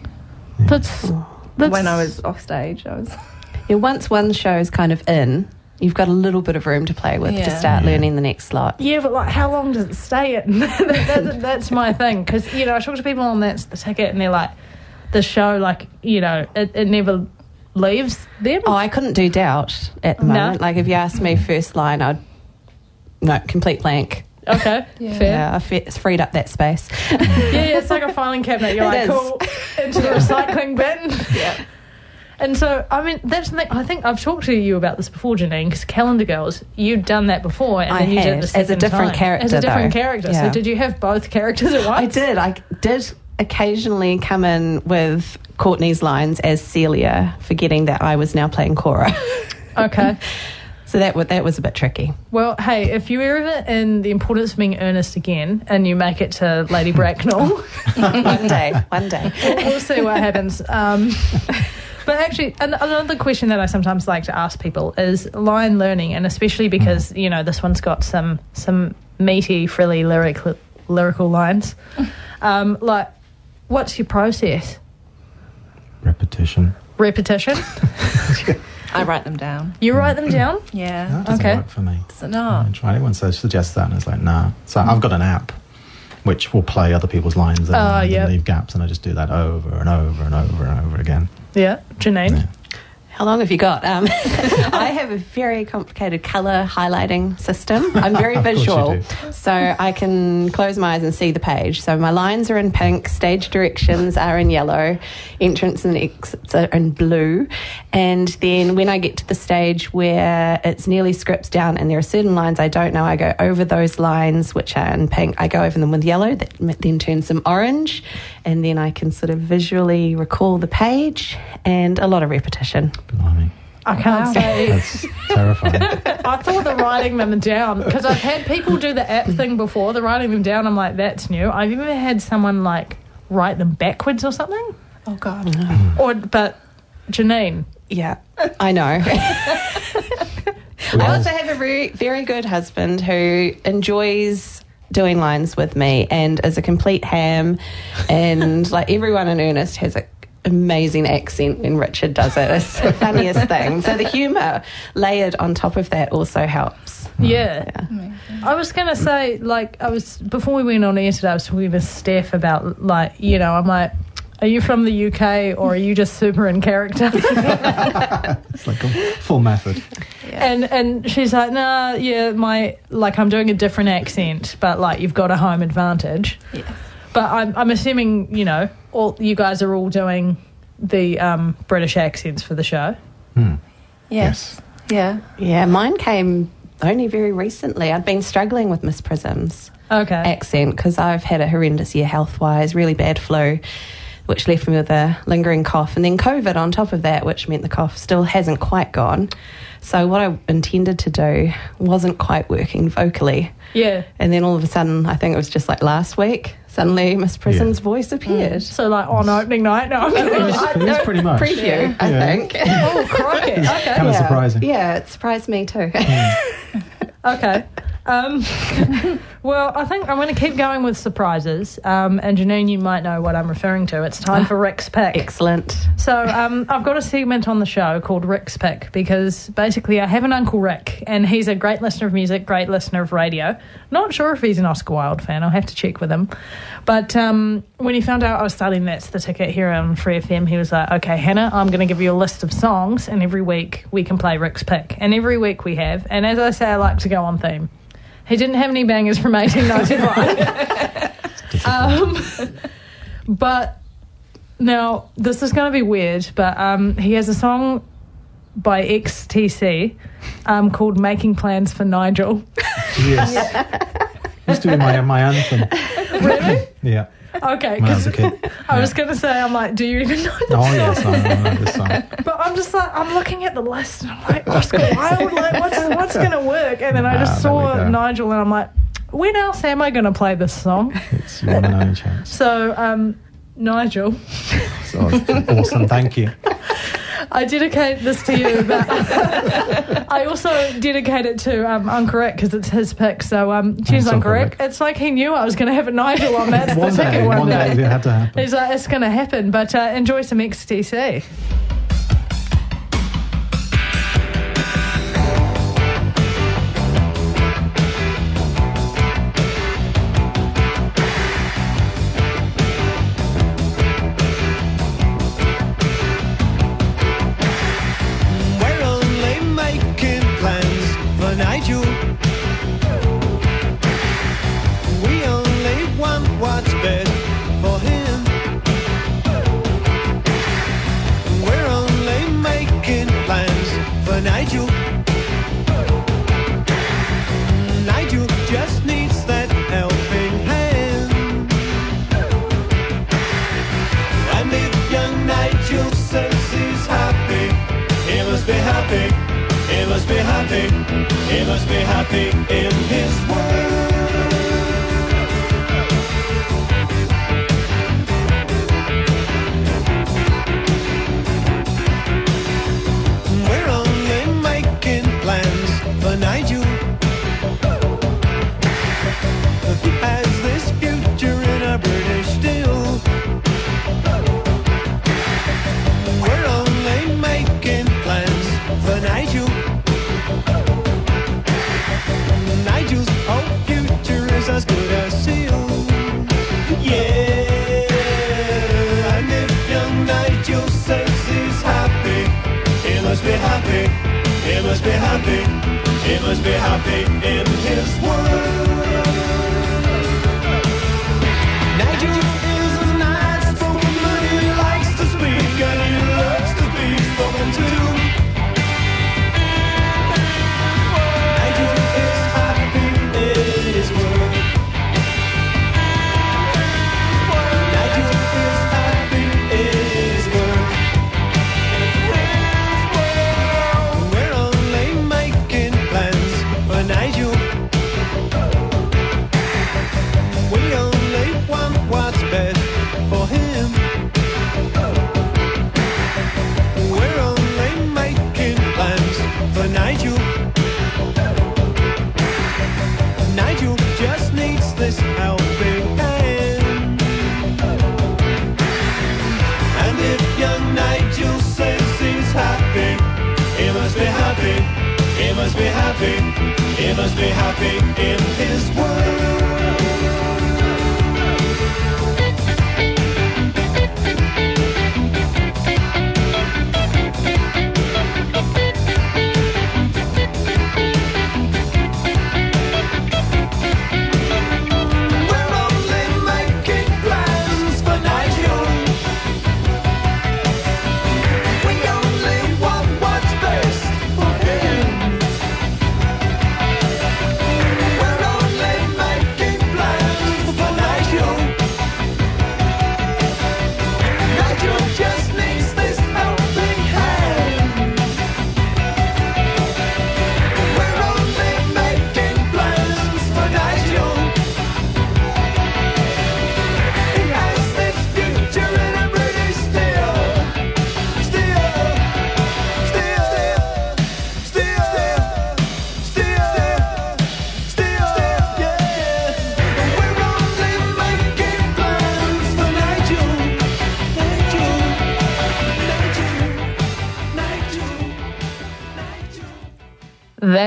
Speaker 1: That's, that's
Speaker 4: When I was off stage, I was
Speaker 2: Yeah, once one show is kind of in, you've got a little bit of room to play with to
Speaker 4: Yeah.
Speaker 2: start learning the next slot.
Speaker 1: Yeah, but like, how long does it stay in? that, that, that's my thing. Because you know, I talk to people on that's the ticket, and they're like, the show, like you know, it, it never leaves them.
Speaker 2: Oh, I couldn't do doubt at the
Speaker 1: No.
Speaker 2: moment. Like if you asked me first line, I'd no complete blank.
Speaker 1: Okay,
Speaker 4: Yeah.
Speaker 1: fair.
Speaker 2: Yeah, I fe- freed up that space.
Speaker 1: Yeah, yeah, it's like a filing cabinet. You're
Speaker 2: It
Speaker 1: like,
Speaker 2: is.
Speaker 1: cool, into the recycling bin.
Speaker 4: yeah.
Speaker 1: And so, I mean, that's the thing. I think I've talked to you about this before, Janine, because Calendar Girls, you'd done that before, and
Speaker 2: I
Speaker 1: then you did
Speaker 2: had,
Speaker 1: it the
Speaker 2: as a different
Speaker 1: time.
Speaker 2: character,
Speaker 1: As a different
Speaker 2: though.
Speaker 1: character. So, did you have both characters at once?
Speaker 2: I did. I did occasionally come in with Courtney's lines as Celia, forgetting that I was now playing Cora.
Speaker 1: Okay.
Speaker 2: So that that was a bit tricky.
Speaker 1: Well, hey, if you're ever in the importance of being earnest again and you make it to Lady Bracknell,
Speaker 2: one day, one day.
Speaker 1: we'll see what happens. Um, but actually, another question that I sometimes like to ask people is line learning, and especially because you know this one's got some some meaty, frilly lyric lyrical lines. Um, like, what's your process?
Speaker 3: Repetition.
Speaker 1: Repetition.
Speaker 4: I write them down.
Speaker 1: You write them down.
Speaker 4: Yeah.
Speaker 3: That doesn't
Speaker 1: Okay.
Speaker 3: work for me.
Speaker 4: Does it not?
Speaker 3: I try. Anyone says suggests that, and it's like, nah. So I've got an app which will play other people's lines and, ah,
Speaker 1: Oh,
Speaker 3: and
Speaker 1: yeah.
Speaker 3: leave gaps, and I just do that over and over and over and over again.
Speaker 1: Yeah, Janine.
Speaker 3: Yeah.
Speaker 2: How long have you got? Um, I have a very complicated colour highlighting system. I'm very
Speaker 3: Of course you
Speaker 2: visual, so I can close my eyes and see the page. So my lines are in pink, stage directions are in yellow, entrance and exits are in blue. And then when I get to the stage where it's nearly scripts down and there are certain lines I don't know, I go over those lines which are in pink. I go over them with yellow, that then turns them orange, and then I can sort of visually recall the page and a lot of repetition.
Speaker 3: Blimey.
Speaker 1: I can't say.
Speaker 3: That's terrifying.
Speaker 1: I thought the writing them down because I've had people do the app thing before. The writing them down, I'm like, that's new. I've even had someone like write them backwards or something.
Speaker 4: Oh God. Mm.
Speaker 1: Or, but Janine,
Speaker 2: Yeah, I know. I also have a very, very good husband who enjoys doing lines with me and is a complete ham. And like everyone in Earnest has a amazing accent when Richard does it. It's the funniest thing. So the humour layered on top of that also helps.
Speaker 1: yeah. I was gonna say, like, I was before we went on air today. I was talking to Steph about, like, you know, I'm like, are you from the UK or are you just super in character?
Speaker 3: It's like a full method.
Speaker 1: And and she's like, nah, yeah, my like I'm doing a different accent, but like you've got a home advantage.
Speaker 4: Yes.
Speaker 1: But I'm I'm assuming you know all you guys are all doing the um, British accents for the show.
Speaker 4: Yes. Yeah.
Speaker 2: Yeah, mine came only very recently. I'd been struggling with Miss Prism's
Speaker 1: Okay.
Speaker 2: accent because I've had a horrendous year health wise, really bad flu, which left me with a lingering cough, and then COVID on top of that, which meant the cough still hasn't quite gone. So, what I intended to do wasn't quite working vocally.
Speaker 1: Yeah.
Speaker 2: And then all of a sudden, I think it was just like last week, suddenly Miss Prism's voice mm. appeared.
Speaker 1: So like on opening night. No. I'm
Speaker 3: It
Speaker 1: kidding.
Speaker 3: was, it was pretty much.
Speaker 2: Preview, I
Speaker 3: Yeah.
Speaker 2: think.
Speaker 1: oh crikey. Okay.
Speaker 3: Kind of
Speaker 2: yeah.
Speaker 3: surprising.
Speaker 2: Yeah, it surprised me too. Mm.
Speaker 1: Okay. Um, well, I think I'm going to keep going with surprises. Um, and Janine, you might know what I'm referring to. It's time for Rick's pick.
Speaker 2: Excellent.
Speaker 1: So um, I've got a segment on the show called Rick's Pick because basically I have an uncle Rick and he's a great listener of music, great listener of radio. Not sure if he's an Oscar Wilde fan. I'll have to check with him. But um, when he found out I was starting That's the Ticket here on Free FM, he was like, okay, Hannah, I'm going to give you a list of songs and every week we can play Rick's Pick. And every week we have. And as I say, I like to go on theme. He didn't have any bangers from 1895. um, but now, this is going to be weird, but um, he has a song by XTC um, called Making Plans for Nigel.
Speaker 3: Yes. Used to be my, my anthem.
Speaker 1: really?
Speaker 3: Yeah.
Speaker 1: Okay,
Speaker 3: When I was a kid.
Speaker 1: I was going to say, I'm like, do you even know this
Speaker 3: Oh,
Speaker 1: song?
Speaker 3: yes, I know, this song.
Speaker 1: But I'm just like, I'm looking at the list and I'm like, Oscar Wilde, like, what's, what's going to work? And then I just
Speaker 3: there we
Speaker 1: saw
Speaker 3: go.
Speaker 1: Nigel and I'm like, when else am I going to play this song?
Speaker 3: It's your only chance.
Speaker 1: So, um, Nigel,
Speaker 3: So, awesome. Thank you.
Speaker 1: I dedicate this to you, but I also dedicate it to um, Uncle Rick because it's his pick. So, um, cheers, Uncle Rick. It's like he knew I was going to have a Nigel on that
Speaker 3: One day,
Speaker 1: one,
Speaker 3: one day, it had to happen.
Speaker 1: He's like, it's going to happen, but uh, enjoy some XTC.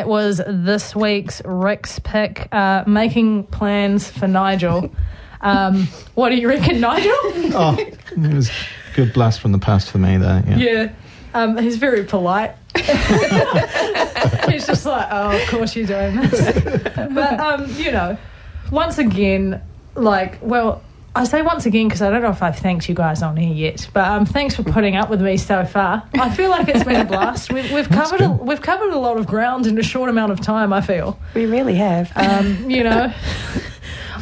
Speaker 1: Was this week's Rick's pick, uh, making plans for Nigel. Um, what do you reckon, Nigel?
Speaker 3: Oh, it was good blast from the past for me there. Yeah.
Speaker 1: Yeah. Um, he's very polite. he's just like, oh, of course you're doing this. but, um, you know, once again, like, well, I say once again because I don't know if I've thanked you guys on here yet, but um, thanks for putting up with me so far. I feel like it's been a blast. We've, we've covered a, we've covered a lot of ground in a short amount of time. I feel,
Speaker 2: We really have.
Speaker 1: um, you know,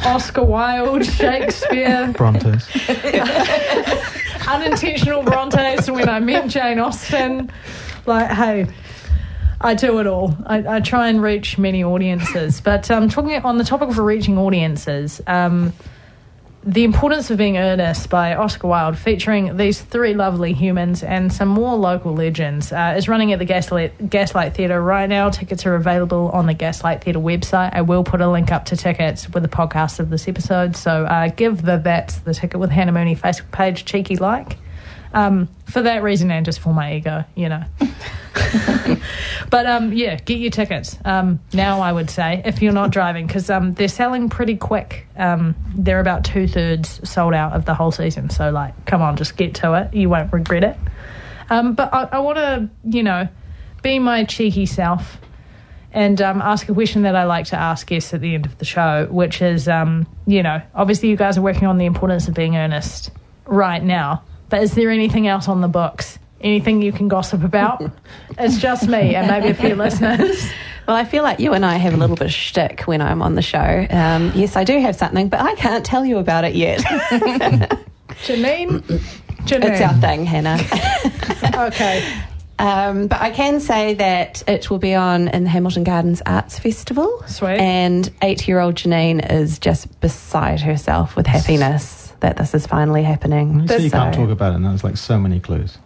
Speaker 1: Oscar Wilde, Shakespeare,
Speaker 3: Brontes.
Speaker 1: unintentional Brontes when I met Jane Austen. Like, hey, I do it all. I, I try and reach many audiences. But um, talking on the topic of reaching audiences, um, The Importance of Being Earnest by Oscar Wilde, featuring these three lovely humans and some more local legends, uh, is running at the Gaslight, Gaslight Theatre right now. Tickets are available on the Gaslight Theatre website. I will put a link up to tickets with the podcast of this episode. So uh, give the That's the Ticket with Hannah Mooney Facebook page cheeky like. Um, for that reason and just for my ego, you know. but um, yeah, get your tickets um, now. I would say if you're not driving, because um, they're selling pretty quick. Um, they're about two thirds sold out of the whole season. So like, come on, just get to it. You won't regret it. Um, but I, I want to, you know, be my cheeky self and um, ask a question that I like to ask guests at the end of the show, which is, um, you know, obviously you guys are working on the importance of being earnest right now, but is there anything else on the books? Anything you can gossip about? it's just me and maybe a few listeners.
Speaker 2: Well, I feel like you and I have a little bit of shtick when I'm on the show. Um, yes, I do have something, but I can't tell you about it yet.
Speaker 1: Janine? Janine.
Speaker 2: it's our thing, Hannah.
Speaker 1: Okay.
Speaker 2: Um, but I can say that it will be on in the Hamilton Gardens Arts Festival.
Speaker 1: Sweet.
Speaker 2: And eight year old Janine is just beside herself with happiness that this is finally happening.
Speaker 3: So say you can't
Speaker 2: So-
Speaker 3: talk about it, and there's like so many clues.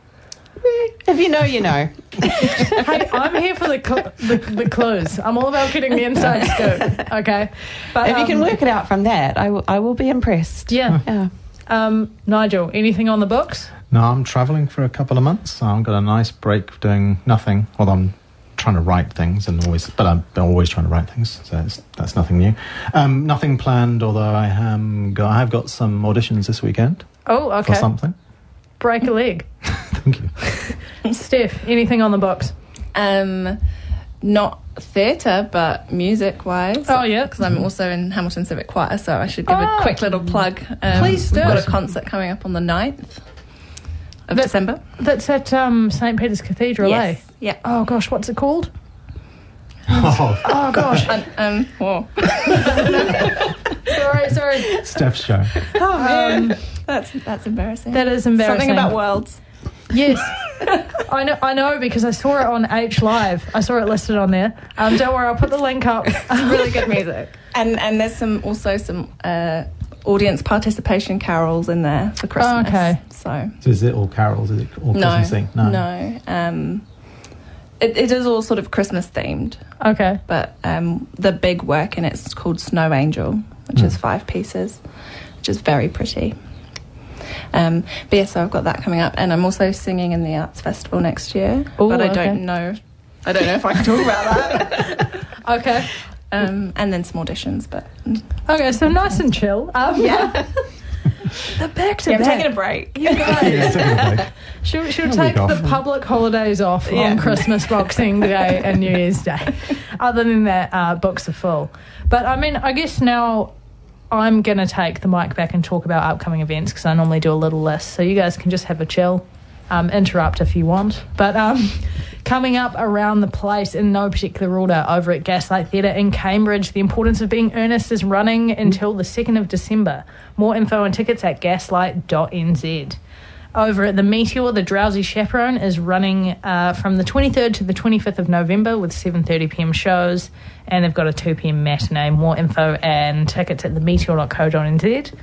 Speaker 2: If you know, you know.
Speaker 1: hey, I'm here for the, cl- the the clues. I'm all about getting the inside scoop. Okay, but
Speaker 2: if you can
Speaker 1: um,
Speaker 2: work it out from that, I will- be impressed.
Speaker 1: yeah.
Speaker 2: Yeah.
Speaker 1: Um, Nigel, anything on the books?
Speaker 3: No, I'm travelling for a couple of months. I've got a nice break doing nothing. Although I'm trying to write things and always, but I'm always trying to write things. So it's, that's nothing new. Um, nothing planned. Although I am, go, I have got some auditions this weekend
Speaker 1: Oh, okay.
Speaker 3: for
Speaker 1: okay.
Speaker 3: something.
Speaker 1: Break a leg.
Speaker 3: Thank you.
Speaker 1: Steph, anything on the box?
Speaker 4: Um, not theatre, but music wise.
Speaker 1: Oh, yeah.
Speaker 4: Because I'm also in Hamilton Civic Choir, so I should give
Speaker 1: Oh.
Speaker 4: a quick little plug. Um,
Speaker 1: Please
Speaker 4: We've got a concert coming up on the 9th of
Speaker 1: That-
Speaker 4: December.
Speaker 1: That's at um, St Peter's Cathedral,
Speaker 4: Yes.
Speaker 1: eh?
Speaker 4: Yeah.
Speaker 1: Oh gosh, what's it called?
Speaker 3: Oh,
Speaker 1: Oh gosh,
Speaker 4: Um, um, oh.
Speaker 1: sorry, sorry.
Speaker 3: Steph's show.
Speaker 4: oh
Speaker 1: Um,
Speaker 4: man, that's that's embarrassing.
Speaker 1: that is embarrassing.
Speaker 4: Something about worlds.
Speaker 1: Yes, I know. I know because I saw it on H Live. I saw it listed on there. Um, don't worry, I'll put the link up.
Speaker 4: really good music. And and there's some also some uh, audience participation carols in there for Christmas.
Speaker 1: okay.
Speaker 4: So
Speaker 3: So is it all carols? Is it all
Speaker 4: no,
Speaker 3: Christmassy?
Speaker 4: no. Um, it, it is all sort of Christmas themed,
Speaker 1: Okay.
Speaker 4: but um, the big work in it's called Snow Angel, which is five pieces, which is very pretty. Um, but yeah, so I've got that coming up, and I'm also singing in the Arts Festival next year.
Speaker 1: Ooh,
Speaker 4: but I
Speaker 1: okay.
Speaker 4: don't know. I don't know if I can talk about that.
Speaker 1: Okay.
Speaker 4: Um, and then some auditions, but.
Speaker 1: Okay. So nice and chill. Um,
Speaker 4: yeah,
Speaker 1: The back to
Speaker 4: yeah I'm taking a break.
Speaker 1: You guys.
Speaker 3: Yeah, break.
Speaker 1: She'll, she'll take the
Speaker 3: off.
Speaker 1: public holidays off
Speaker 4: Yeah.
Speaker 1: on Christmas, Boxing Day, and New Year's Day. Other than that, uh, books are full. But I mean, I guess now I'm going to take the mic back and talk about upcoming events because I normally do a little list. So you guys can just have a chill, um, interrupt if you want. But um, coming up around the place in no particular order over at Gaslight Theatre in Cambridge, The Importance of Being Earnest is running until the 2nd of December. More info and tickets at gaslight.nz. Over at the Meteor, the Drowsy Chaperone is running uh, from the 23rd to the 25th of November with 7:30 p.m. shows, and they've got a 2 p.m. matinee. More info and tickets at themeteor.co.nz.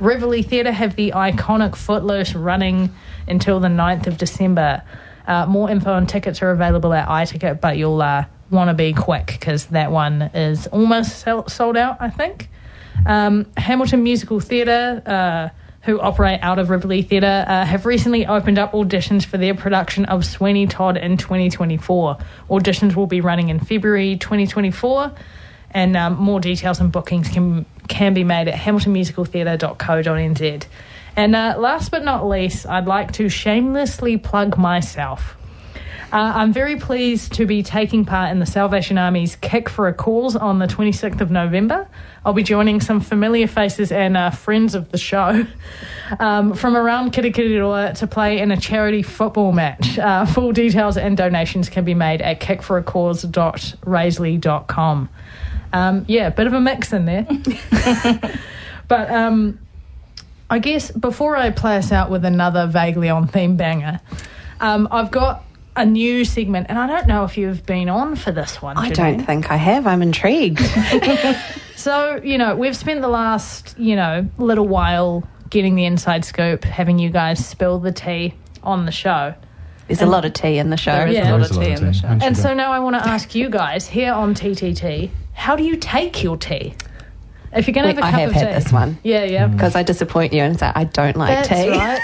Speaker 1: Riverlea Theatre have the iconic Footloose running until the 9th of December. Uh, more info and tickets are available at iTicket, but you'll uh, want to be quick because that one is almost sold out, I think. Um, Hamilton Musical Theatre, uh, who operate out of Riverlea Theatre, uh, have recently opened up auditions for their production of Sweeney Todd in 2024. Auditions will be running in February 2024, and um, more details and bookings can can be made at hamiltonmusicaltheatre.co.nz. And uh, last but not least, I'd like to shamelessly plug myself. Uh, I'm very pleased to be taking part in the Salvation Army's Kick for a Cause on the 26th of November. I'll be joining some familiar faces and uh, friends of the show um, from around Kirikiriroa to play in a charity football match. Uh, full details and donations can be made at kickforacause.raisely.com. Um, yeah, a bit of a mix in there. but um, I guess before I play us out with another vaguely on theme banger, um, I've got a new segment, and I don't know if you've been on for this one.
Speaker 2: I don't think I have. I'm intrigued.
Speaker 1: So, you know, we've spent the last, you know, little while getting the inside scoop, having you guys spill the tea on the show.
Speaker 2: There's a lot of tea in the show.
Speaker 4: There is
Speaker 1: Yeah.
Speaker 4: a lot
Speaker 3: There
Speaker 4: of tea in the show.
Speaker 3: and
Speaker 1: And so now I want to ask you guys here on TTT, how do you take your tea? If you're going to have a
Speaker 2: I
Speaker 1: cup
Speaker 2: have
Speaker 1: of
Speaker 2: had
Speaker 1: tea.
Speaker 2: this one
Speaker 1: Yeah, yeah. Mm.
Speaker 2: because I disappoint you and say I don't like
Speaker 1: That's
Speaker 2: tea.
Speaker 1: right.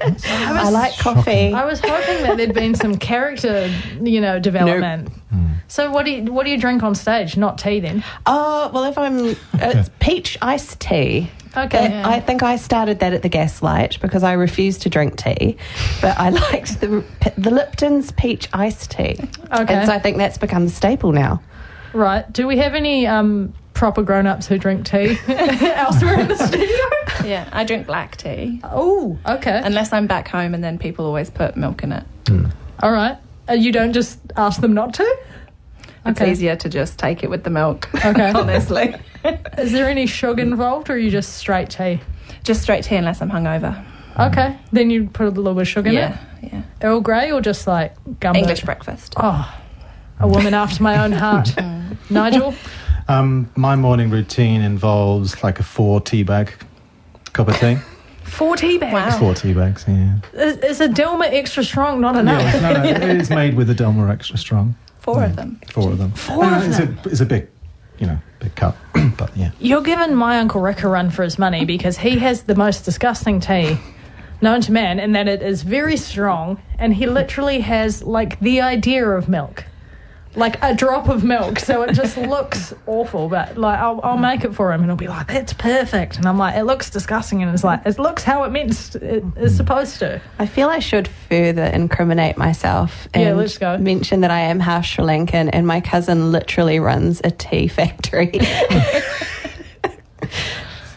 Speaker 2: I like coffee.
Speaker 1: I was hoping that there'd been some character, you know, development. Mm. So what do you what do you drink on stage? Not tea then.
Speaker 2: Oh well, if I'm it's peach iced tea.
Speaker 1: Okay.
Speaker 2: That- I think I started that at the Gaslight because I refused to drink tea, but I liked the the Lipton's peach iced tea.
Speaker 1: Okay.
Speaker 2: and so I think that's become the staple now.
Speaker 1: Right. Do we have any um, proper grown ups who drink tea elsewhere in the studio?
Speaker 4: Yeah, I drink black tea.
Speaker 1: Oh, okay.
Speaker 4: Unless I'm back home and then people always put milk in it.
Speaker 1: All right. Uh, you don't just ask them not to?
Speaker 4: It's
Speaker 1: Okay.
Speaker 4: easier to just take it with the milk.
Speaker 1: Okay.
Speaker 4: honestly.
Speaker 1: Is there any sugar involved or are you just straight tea?
Speaker 4: just straight tea unless I'm hungover.
Speaker 1: Okay. Then you put a little bit of sugar
Speaker 4: yeah,
Speaker 1: in it? yeah. Earl Grey or just like gumbo?
Speaker 4: English breakfast.
Speaker 1: Oh, a woman after my own heart. Nigel?
Speaker 3: Um, my morning routine involves like a four tea bag cup of tea.
Speaker 1: Four tea bags.
Speaker 4: Wow.
Speaker 3: Four tea bags, yeah.
Speaker 1: Is, is a Dilmah extra strong not enough?
Speaker 3: Yeah, no, no, it is made with the Dilmah extra strong.
Speaker 4: Four of them.
Speaker 3: Four of them.
Speaker 1: Four
Speaker 3: And
Speaker 1: of
Speaker 3: it's
Speaker 1: them?
Speaker 3: A, it's a big, you know, big cup. but yeah.
Speaker 1: You're giving my Uncle Rick a run for his money because he has the most disgusting tea known to man in that it is very strong and he literally has like the idea of milk. Like a drop of milk, so it just looks awful. But like, I'll, I'll make it for him, and he'll be like, "That's perfect." And I'm like, "It looks disgusting," and it's like, "It looks how it meant it is mm-hmm. supposed to."
Speaker 2: I feel I should further incriminate myself and
Speaker 1: Yeah, let's go.
Speaker 2: mention that I am half Sri Lankan and my cousin literally runs a tea factory.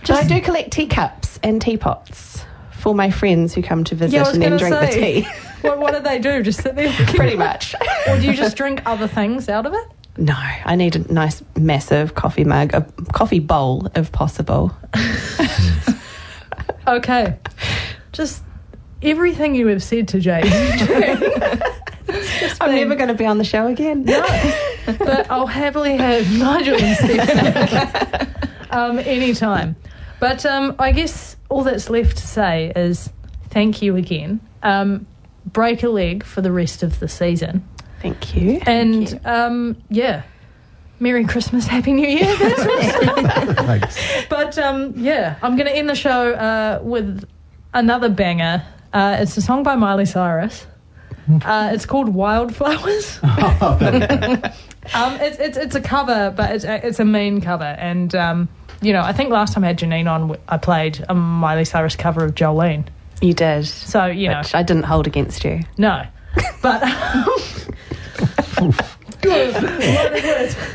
Speaker 2: but I do collect teacups and teapots for my friends who come to visit
Speaker 1: Yeah,
Speaker 2: and then drink
Speaker 1: say.
Speaker 2: the tea.
Speaker 1: What, what do they do? Just sit there,
Speaker 2: Pretty much.
Speaker 1: or do you just drink other things out of it?
Speaker 2: No, I need a nice massive coffee mug, a coffee bowl if possible.
Speaker 1: Okay. Just everything you have said to Jay.
Speaker 2: I'm never going to be on the show again.
Speaker 1: No, but I'll happily have Nigel and Steph um, anytime. But um, I guess all that's left to say is thank you again. Um, break a leg for the rest of the season.
Speaker 2: Thank you.
Speaker 1: And um, yeah, Merry Christmas, Happy New Year.
Speaker 3: Thanks.
Speaker 1: but um, yeah, I'm going to end the show uh, with another banger. Uh, it's a song by Miley Cyrus. Uh, it's called Wildflowers. um, it's, it's it's a cover, but it's a, it's a mean cover, and um, you know I think last time I had Janine on, I played a Miley Cyrus cover of Jolene.
Speaker 2: You did.
Speaker 1: So you know,
Speaker 2: I didn't hold against you.
Speaker 1: no, but good.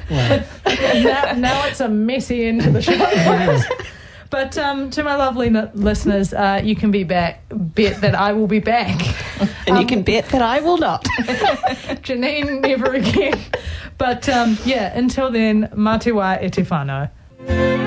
Speaker 1: Now, now it's a messy end to the show. but um, to my lovely n- listeners, uh, you can be back. Bet that I will be back.
Speaker 2: And you can bet that I will not.
Speaker 1: Janine, never again. But um, yeah, until then, Matiwa Etifano.
Speaker 6: You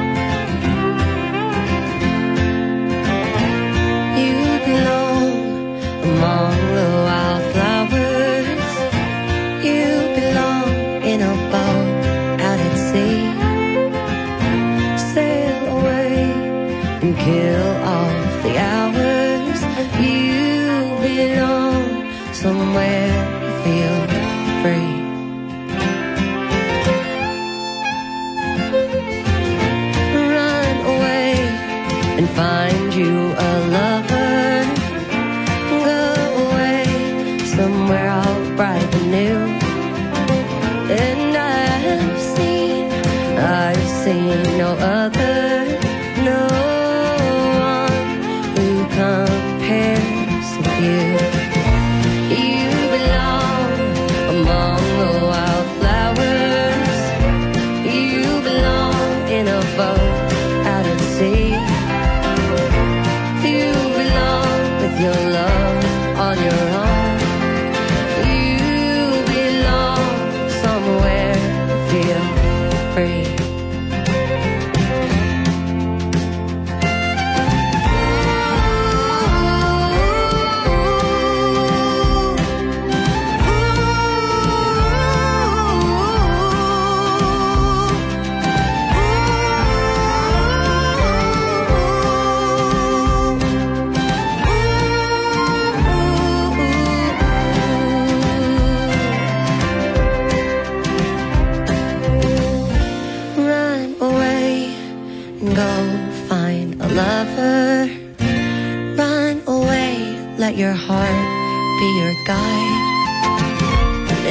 Speaker 6: let your heart be your guide.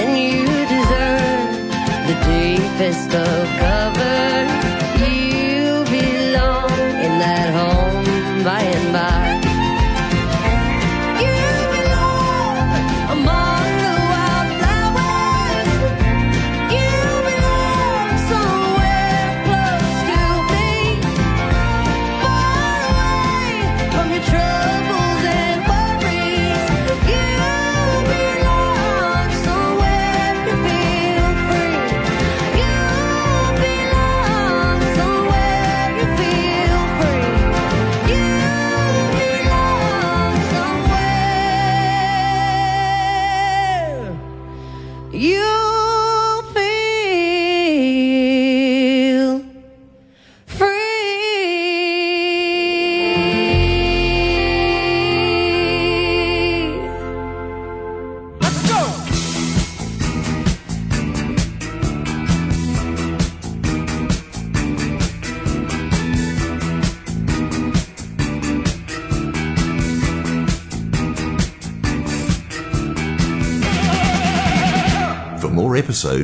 Speaker 6: And you deserve the deepest of cover.